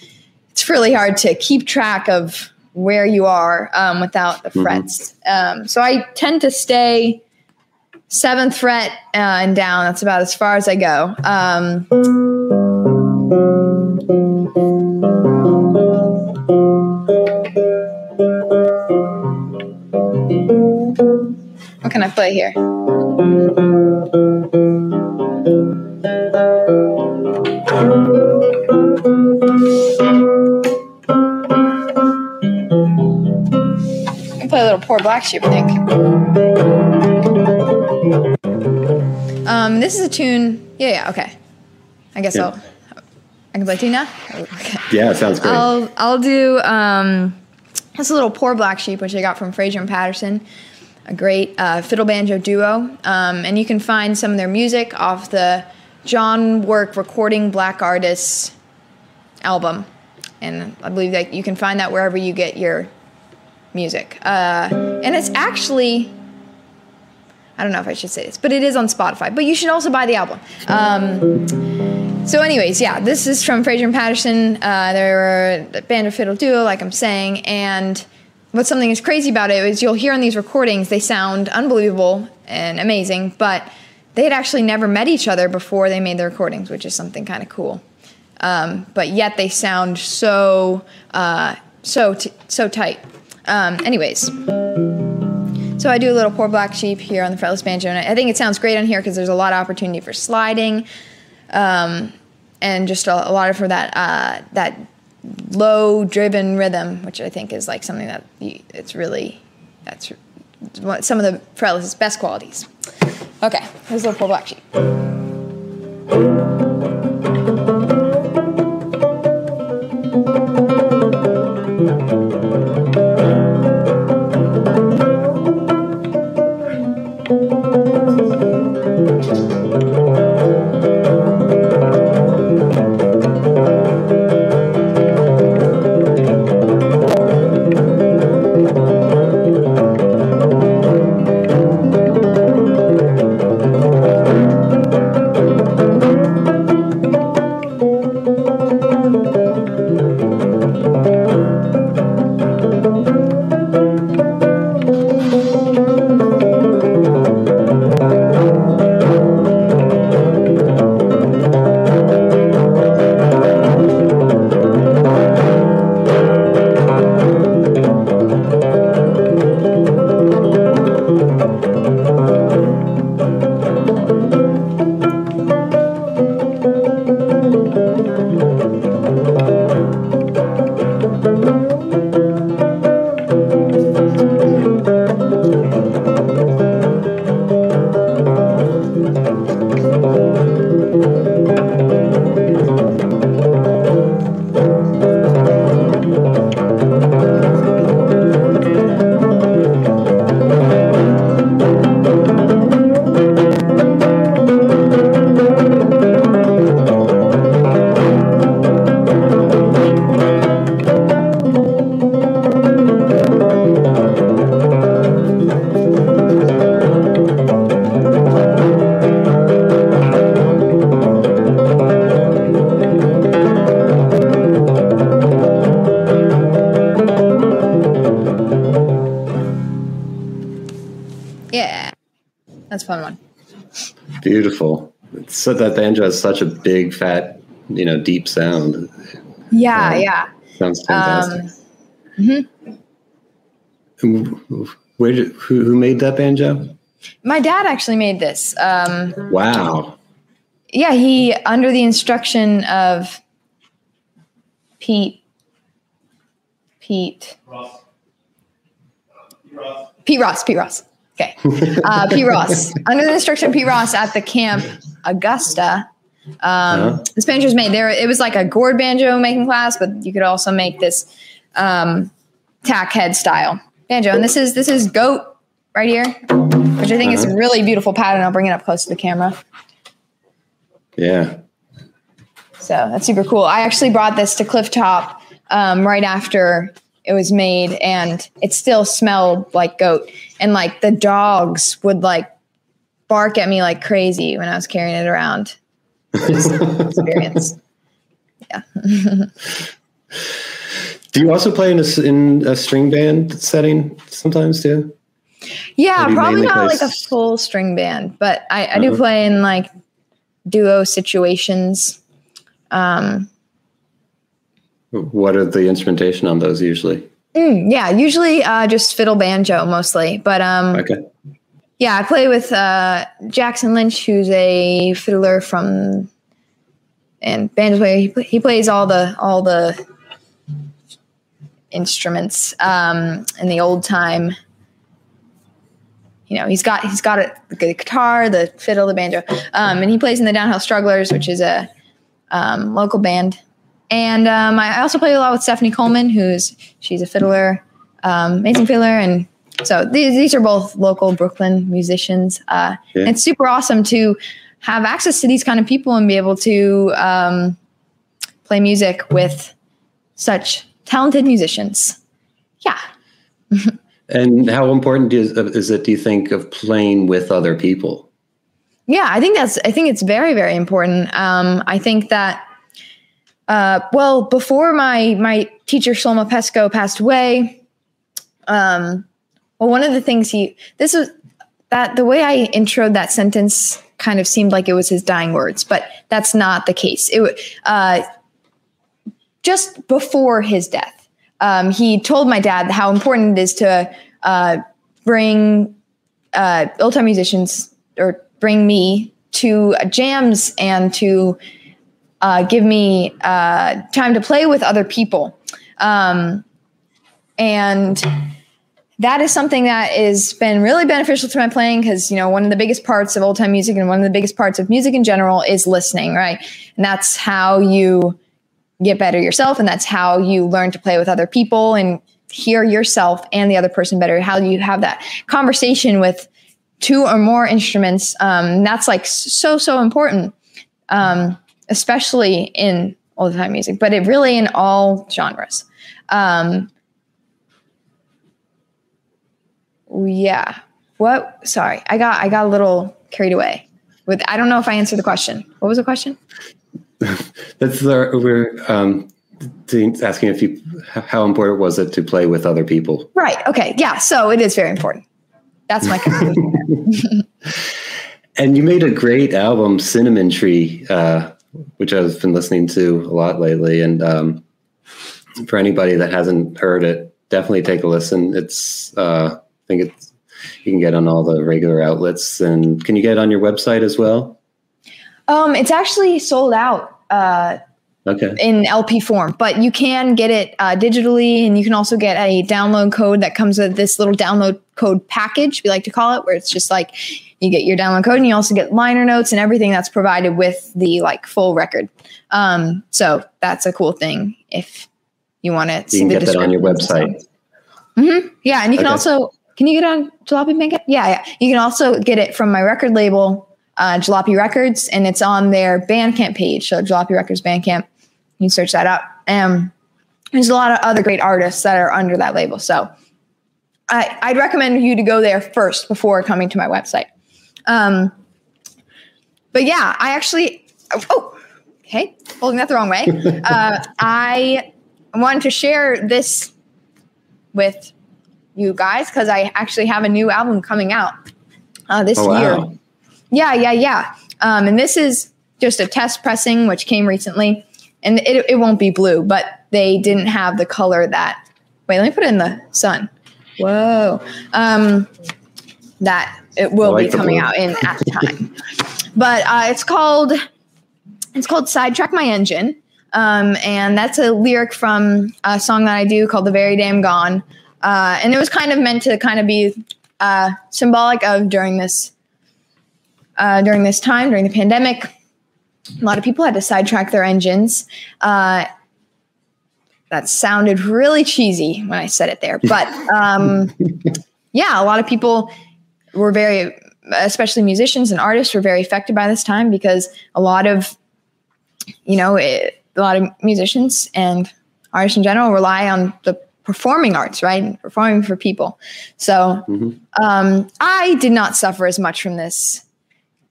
it's really hard to keep track of where you are um, without the mm-hmm. frets. Um, so I tend to stay seventh fret uh, and down. That's about as far as I go. What can I play here? I play a little poor black sheep, I think. Um, this is a tune. Yeah, yeah, okay. I guess yeah. I'll. I can play tune now. Okay. Yeah, sounds great. I'll I'll do um, this little poor black sheep, which I got from Frazier and Patterson, a great uh, fiddle banjo duo, um, and you can find some of their music off the John Work Recording Black Artists album, and I believe that you can find that wherever you get your music. Uh, and it's actually I don't know if I should say this, but it is on Spotify. But you should also buy the album. Um, so, anyways, yeah, this is from Frazier and Patterson. Uh, they're a band of fiddle duo, like I'm saying. And what's something is crazy about it is you'll hear on these recordings, they sound unbelievable and amazing, but they had actually never met each other before they made the recordings, which is something kind of cool. Um, but yet they sound so, uh, so, t- so tight. Um, anyways. So I do a little poor black sheep here on the fretless banjo, and I think it sounds great on here because there's a lot of opportunity for sliding, um, and just a, a, lot of for that uh, that low driven rhythm, which I think is like something that you, it's really that's some of the fretless's best qualities. Okay, here's the poor black sheep. So that banjo has such a big, fat, you know, deep sound. Yeah, um, yeah. Sounds fantastic. Um, mm-hmm. Where did, who, who made that banjo? My dad actually made this. Um, wow. Yeah, he under the instruction of Pete. Pete. Ross. Ross. Pete Ross. Pete Ross. Uh, Pete *laughs* Ross. Under the instruction of Pete Ross at the camp Augusta. Um, uh-huh. This banjo was made there. It was like a gourd banjo making class, but you could also make this um, tack head style banjo. And this is this is goat right here, which I think uh-huh. is a uh-huh. really beautiful pattern. I'll bring it up close to the camera. Yeah. So that's super cool. I actually brought this to Cliff Top um, right after it was made, and it still smelled like goat. And like the dogs would like bark at me like crazy when I was carrying it around. experience. *laughs* Yeah. do you also play in a, in a string band setting sometimes too? Yeah, probably not like a full string band, but I, I do uh-huh. play in like duo situations. Um, what are the instrumentation on those usually? Mm, yeah, usually uh, just fiddle banjo mostly, but um, okay. Yeah, I play with uh, Jackson Lynch, who's a fiddler from and banjo player. He, he plays all the all the instruments um, in the old time. You know, he's got he's got it, the guitar, the fiddle, the banjo, um, and he plays in the Downhill Strugglers, which is a um, local band. And um, I also play a lot with Stephanie Coleman, who's she's a fiddler, um, amazing fiddler, and so these, these are both local Brooklyn musicians. Uh, yeah. It's super awesome to have access to these kind of people and be able to um, play music with such talented musicians. Yeah. *laughs* and how important is, is it, do you think, of playing with other people? Yeah, I think that's, I think it's very, very important. Um, I think that, uh, well, before my, my teacher, Shlomo Pestcoe, passed away, um, well, one of the things he this was that the way I introed that sentence kind of seemed like it was his dying words, but that's not the case. It uh, just before his death, um, he told my dad how important it is to uh, bring uh, old time musicians or bring me to jams and to uh, give me uh, time to play with other people. Um, and that is something that has been really beneficial to my playing because you know one of the biggest parts of old time music and one of the biggest parts of music in general is listening right? And that's how you get better yourself and that's how you learn to play with other people and hear yourself and the other person better how you have that conversation with two or more instruments. Um, that's like so so important. Um, especially in old time music but it really in all genres um, yeah. What? Sorry, I got I got a little carried away. With I don't know if I answered the question. What was the question? *laughs* That's the, we're um, asking if you how important was it to play with other people? Right. Okay. Yeah. So it is very important. That's my conclusion. *laughs* and you made a great album, Cinnamon Tree, uh, which I've been listening to a lot lately. And um, for anybody that hasn't heard it, definitely take a listen. It's uh, I think it's you can get on all the regular outlets. And can you get it on your website as well? Um, it's actually sold out. Uh, okay. In LP form, but you can get it uh, digitally, and you can also get a download code that comes with this little download code package, we like to call it, where it's just like you get your download code, and you also get liner notes and everything that's provided with the like full record. Um, so that's a cool thing if you want to. See the. You can get that on your website. Mm-hmm. Yeah, and you can okay. also can you get on Jalopy Bandcamp? Yeah, yeah. You can also get it from my record label, uh, Jalopy Records, and it's on their Bandcamp page. So Jalopy Records Bandcamp. You can search that up. Um, there's a lot of other great artists that are under that label. So I, I'd recommend you to go there first before coming to my website. Um, but yeah, I actually, oh, oh okay, holding that the wrong way. *laughs* Uh, I wanted to share this with you guys because I actually have a new album coming out uh, this oh, wow. year. Yeah, yeah, yeah. Um, and this is just a test pressing, which came recently. And it, it won't be blue, but they didn't have the color that. Wait, let me put it in the sun. Whoa. Um, that it will like be coming out in *laughs* at the time. but uh, it's called it's called Sidetrack My Engine. Um, and that's a lyric from a song that I do called The Very Day I'm Gone. Uh, and it was kind of meant to kind of be uh, symbolic of during this uh, during this time during the pandemic. A lot of people had to sidetrack their engines. Uh, that sounded really cheesy when I said it there, but *laughs* um, yeah, a lot of people were very, especially musicians and artists, were very affected by this time because a lot of, you know, it, a lot of musicians and artists in general rely on the performing arts, right? Performing for people. So mm-hmm. um, I did not suffer as much from this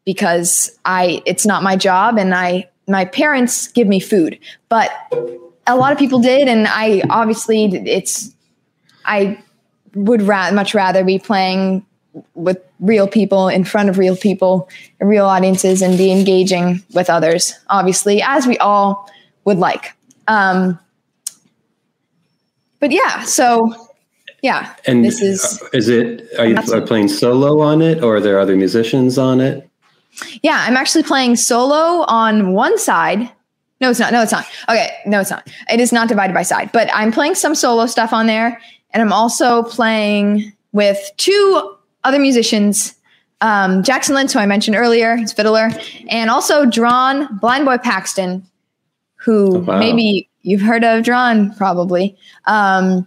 because I it's not my job and I my parents give me food, but a lot of people did, and I obviously it's I would ra- much rather be playing with real people in front of real people, real audiences, and be engaging with others. Obviously, as we all would like. Um, but yeah, so yeah. And this is uh, is it are you playing solo on it or are there other musicians on it? Yeah, I'm actually playing solo on one side. No, it's not. No, it's not. Okay, no, it's not. It is not divided by side, but I'm playing some solo stuff on there, and I'm also playing with two other musicians. Um, Jackson Lynch, who I mentioned earlier, he's fiddler, and also Jerron Blind Boy Paxton, who oh, wow. maybe You've heard of Jerron, probably. Um,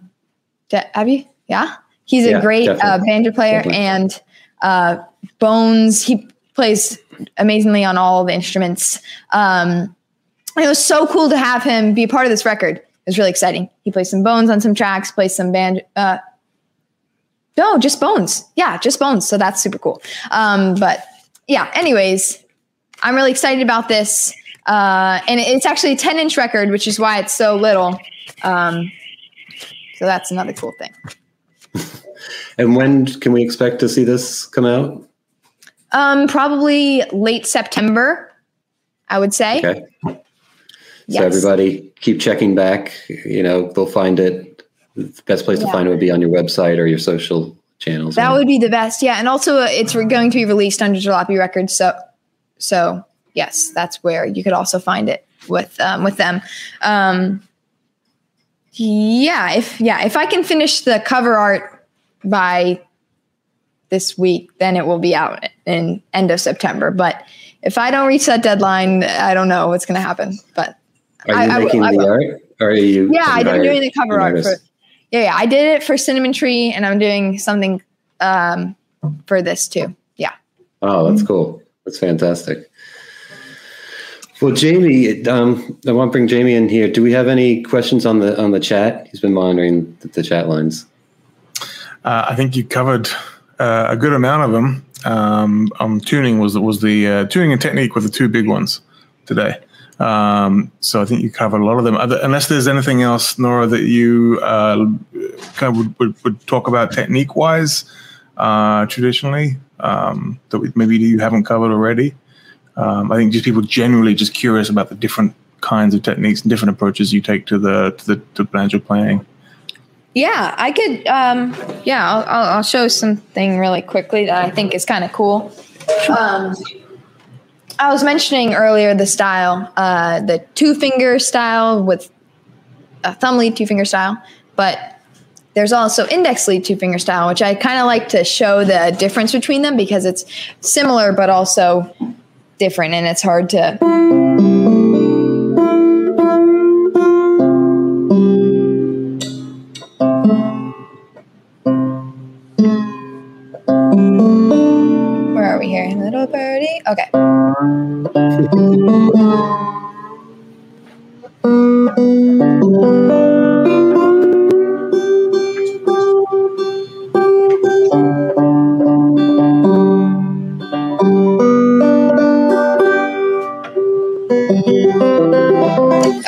have you? Yeah. He's a yeah, great uh, banjo player definitely. and uh, Bones. He plays amazingly on all the instruments. Um, it was so cool to have him be part of this record. It was really exciting. He plays some bones on some tracks, plays some band. Uh, no, just bones. Yeah, just bones. So that's super cool. Um, but yeah, anyways, I'm really excited about this. Uh, and it's actually a 10 inch record, which is why it's so little. Um, so that's another cool thing. *laughs* and when can we expect to see this come out? Um, probably late September, I would say. Okay. Yes. So everybody keep checking back. You know, they'll find it. The best place yeah. to find it would be on your website or your social channels. That would be the best. Yeah, and also uh, it's going to be released under Jalopy Records. So, so yes, that's where you could also find it with um, with them. Um, yeah, if yeah, if I can finish the cover art by this week, then it will be out in end of September. But if I don't reach that deadline, I don't know what's going to happen. But are you I, making I the art? Or are you? Yeah, I've been doing the cover art for. Yeah, yeah, I did it for Cinnamon Tree, and I'm doing something um, for this too. Yeah. Oh, that's cool. That's fantastic. Well, Jamie, um, I want to bring Jamie in here. Do we have any questions on the on the chat? He's been monitoring the, the chat lines. Uh, I think you covered uh, a good amount of them. Um, um, tuning was was the uh, tuning and technique were the two big ones today. Um, so I think you covered a lot of them. Unless there's anything else, Nora, that you uh, kind of would, would, would, talk about technique wise uh, traditionally um, that maybe you haven't covered already. Um, I think just people generally just curious about the different kinds of techniques and different approaches you take to the to the to banjo playing. Yeah, I could. Um, yeah, I'll, I'll, show something really quickly that I think is kind of cool. Um, I was mentioning earlier the style, uh, the two finger style with a thumb lead two finger style, but there's also index lead two finger style, which I kind of like to show the difference between them because it's similar but also different, and it's hard to. Okay.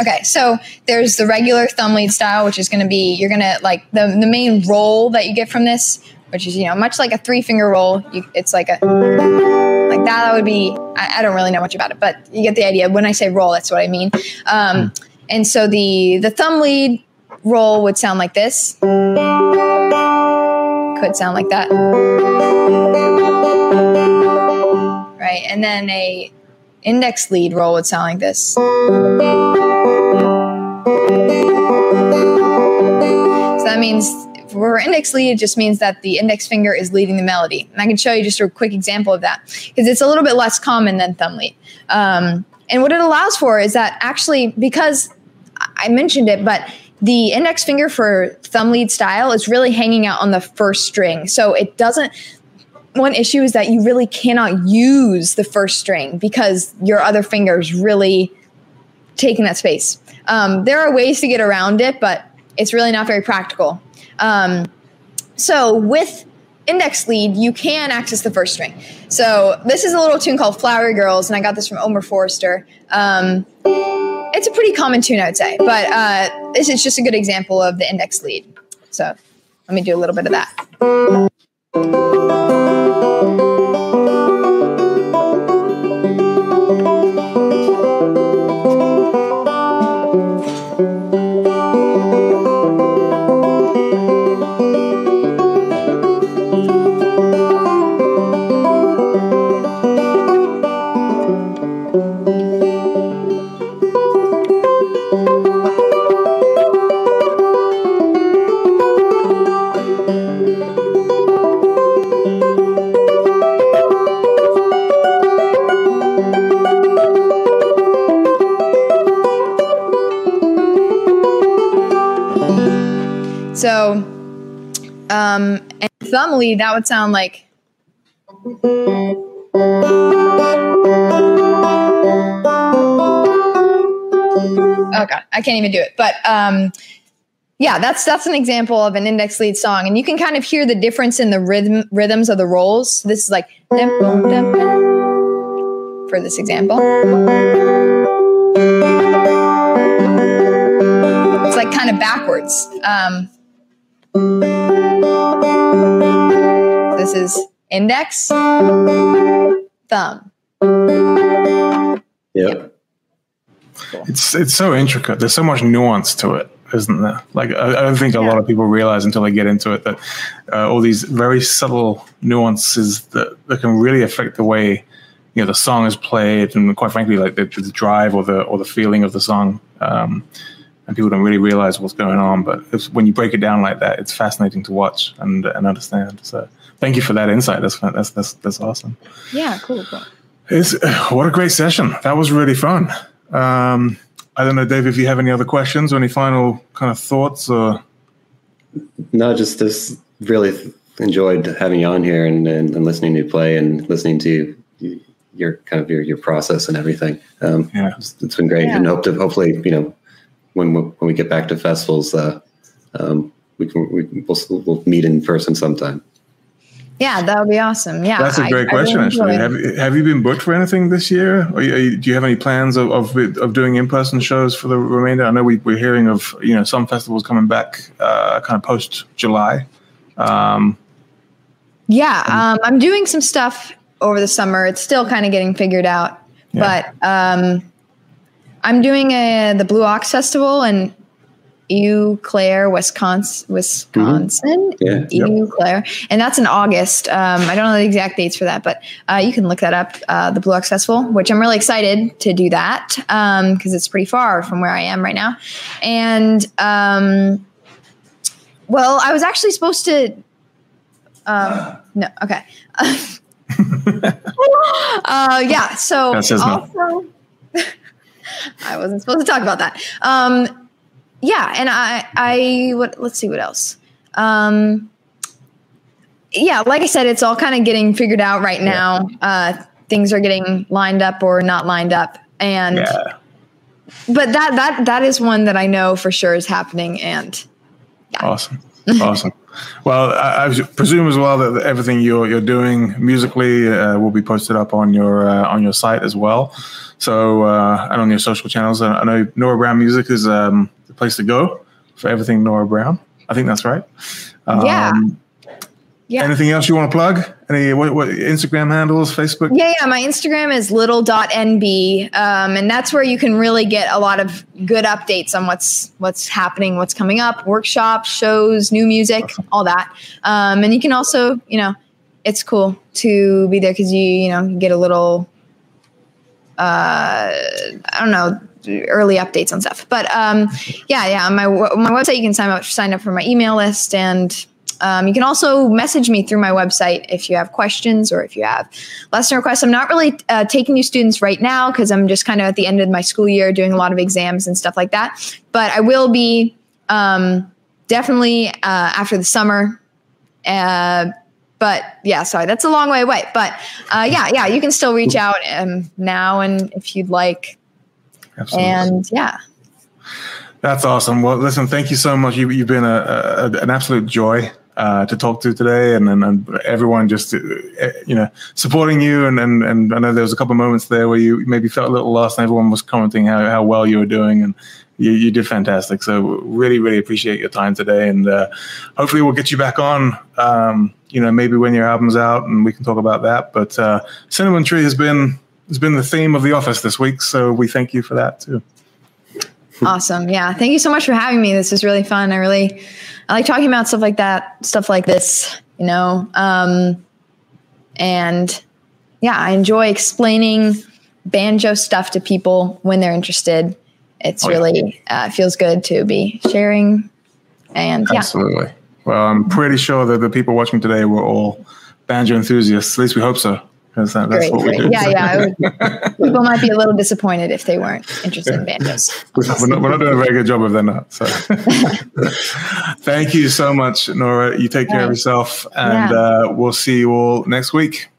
Okay, so there's the regular thumb lead style, which is going to be you're going to like the the main roll that you get from this, which is you know much like a three finger roll. You, it's like a like that. That would be I, I, don't really know much about it, but you get the idea. When I say roll, that's what I mean. Um, hmm. and so the the thumb lead roll would sound like this. Could sound like that. Right, and then a index lead roll would sound like this. So that means for index lead, it just means that the index finger is leading the melody. And I can show you just a quick example of that because it's a little bit less common than thumb lead. Um, and what it allows for is that actually, because I mentioned it, but the index finger for thumb lead style is really hanging out on the first string. So it doesn't, one issue is that you really cannot use the first string because your other finger is really taking that space. Um, there are ways to get around it, but it's really not very practical. Um, so with index lead, you can access the first string. So this is a little tune called Flowery Girls, and I got this from Omer Forster. Um, it's a pretty common tune, I would say, but uh, this is just a good example of the index lead. So let me do a little bit of that. Lead, that would sound like. Oh god, I can't even do it. But um, yeah, that's that's an example of an index lead song, and you can kind of hear the difference in the rhythm rhythms of the rolls. This is like for this example. It's like kind of backwards. Um, is index, thumb. Yep. It's it's so intricate. There's so much nuance to it, isn't there? Like I, I don't think a yeah. lot of people realize until they get into it that uh, all these very subtle nuances that, that can really affect the way you know the song is played, and quite frankly, like the, the drive or the or the feeling of the song. Um, and people don't really realize what's going on. But when you break it down like that, it's fascinating to watch and and understand. So thank you for that insight. That's that's that's that's awesome. Yeah, cool, cool. It's, *sighs* what a great session. That was really fun. Um, I don't know, Dave, if you have any other questions or any final kind of thoughts or. No, just just really enjoyed having you on here and, and, and listening to you play and listening to your kind of your, your process and everything. Um, yeah, it's, it's been great, yeah. and hope to hopefully you know when we, when we get back to festivals, uh, um, we can we, will we'll meet in person sometime. Yeah, that would be awesome. Yeah, that's a great I, question. Actually, have have you been booked for anything this year? Or do you have any plans of of, of doing in person shows for the remainder? I know we, we're hearing of you know some festivals coming back, uh, kind of post July. Um, yeah, um, I'm doing some stuff over the summer. It's still kind of getting figured out, yeah. but um, I'm doing a the Blue Ox Festival in Eau Claire, Wisconsin. Wisconsin, mm-hmm. yeah, Eau yep. Claire, and that's in August. Um, I don't know the exact dates for that, but uh, you can look that up. Uh, the Blue Ox Festival, which I'm really excited to do that because um, it's pretty far from where I am right now, and um, well, I was actually supposed to. Um, no, okay. *laughs* uh, yeah. So also, *laughs* I wasn't supposed to talk about that. Yeah, and I, I, what? Let's see what else. Um, yeah, like I said, it's all kind of getting figured out right now. Uh, things are getting lined up or not lined up, and yeah. but that that that is one that I know for sure is happening, and yeah. awesome, awesome. *laughs* Well, I, I, presume as well that everything you're you're doing musically uh, will be posted up on your uh, on your site as well. So uh, and on your social channels. I know Nora Brown Music is um, place to go for everything Nora Brown. I think that's right. Um, yeah. Yeah. Anything else you want to plug? Any what, what Instagram handles, Facebook? Yeah, yeah. My Instagram is little.nb. Um, and that's where you can really get a lot of good updates on what's what's happening, what's coming up, workshops, shows, new music, awesome. all that. Um, and you can also, you know, it's cool to be there because you, you know, get a little uh, I don't know, early updates on stuff. But um, yeah, yeah, my my website you can sign up sign up for my email list and um, you can also message me through my website if you have questions or if you have lesson requests. I'm not really uh, taking new students right now because I'm just kind of at the end of my school year doing a lot of exams and stuff like that. But I will be um, definitely uh, after the summer. Uh, but yeah, sorry, that's a long way away. But uh, yeah, yeah, you can still reach out um, now and if you'd like. Absolutely. And yeah. That's awesome. Well, listen, thank you so much. You, have been a, a, an absolute joy uh, to talk to today, and, and, and everyone just uh, you know supporting you. And, and and I know there was a couple of moments there where you maybe felt a little lost, and everyone was commenting how, how well you were doing, and you, you did fantastic. So really, really appreciate your time today, and uh, hopefully we'll get you back on. Um, you know, maybe when your album's out, and we can talk about that. But uh, Cinnamon Tree has been has been the theme of the office this week, so we thank you for that too. Awesome. Yeah. Thank you so much for having me. This is really fun. I really I like talking about stuff like that, stuff like this, you know. Um, and yeah, I enjoy explaining banjo stuff to people when they're interested. It's oh, really yeah. uh, feels good to be sharing. And yeah. Absolutely. Well, I'm pretty sure that the people watching today were all banjo enthusiasts. At least we hope so because that, that's great, what great. we do. Yeah, yeah. Would, *laughs* people might be a little disappointed if they weren't interested yeah. in banjos. *laughs* We're not, we're not, doing a very good job if they're not. So, *laughs* thank you so much, Nora. You take care right. of yourself, and yeah. uh, we'll see you all next week.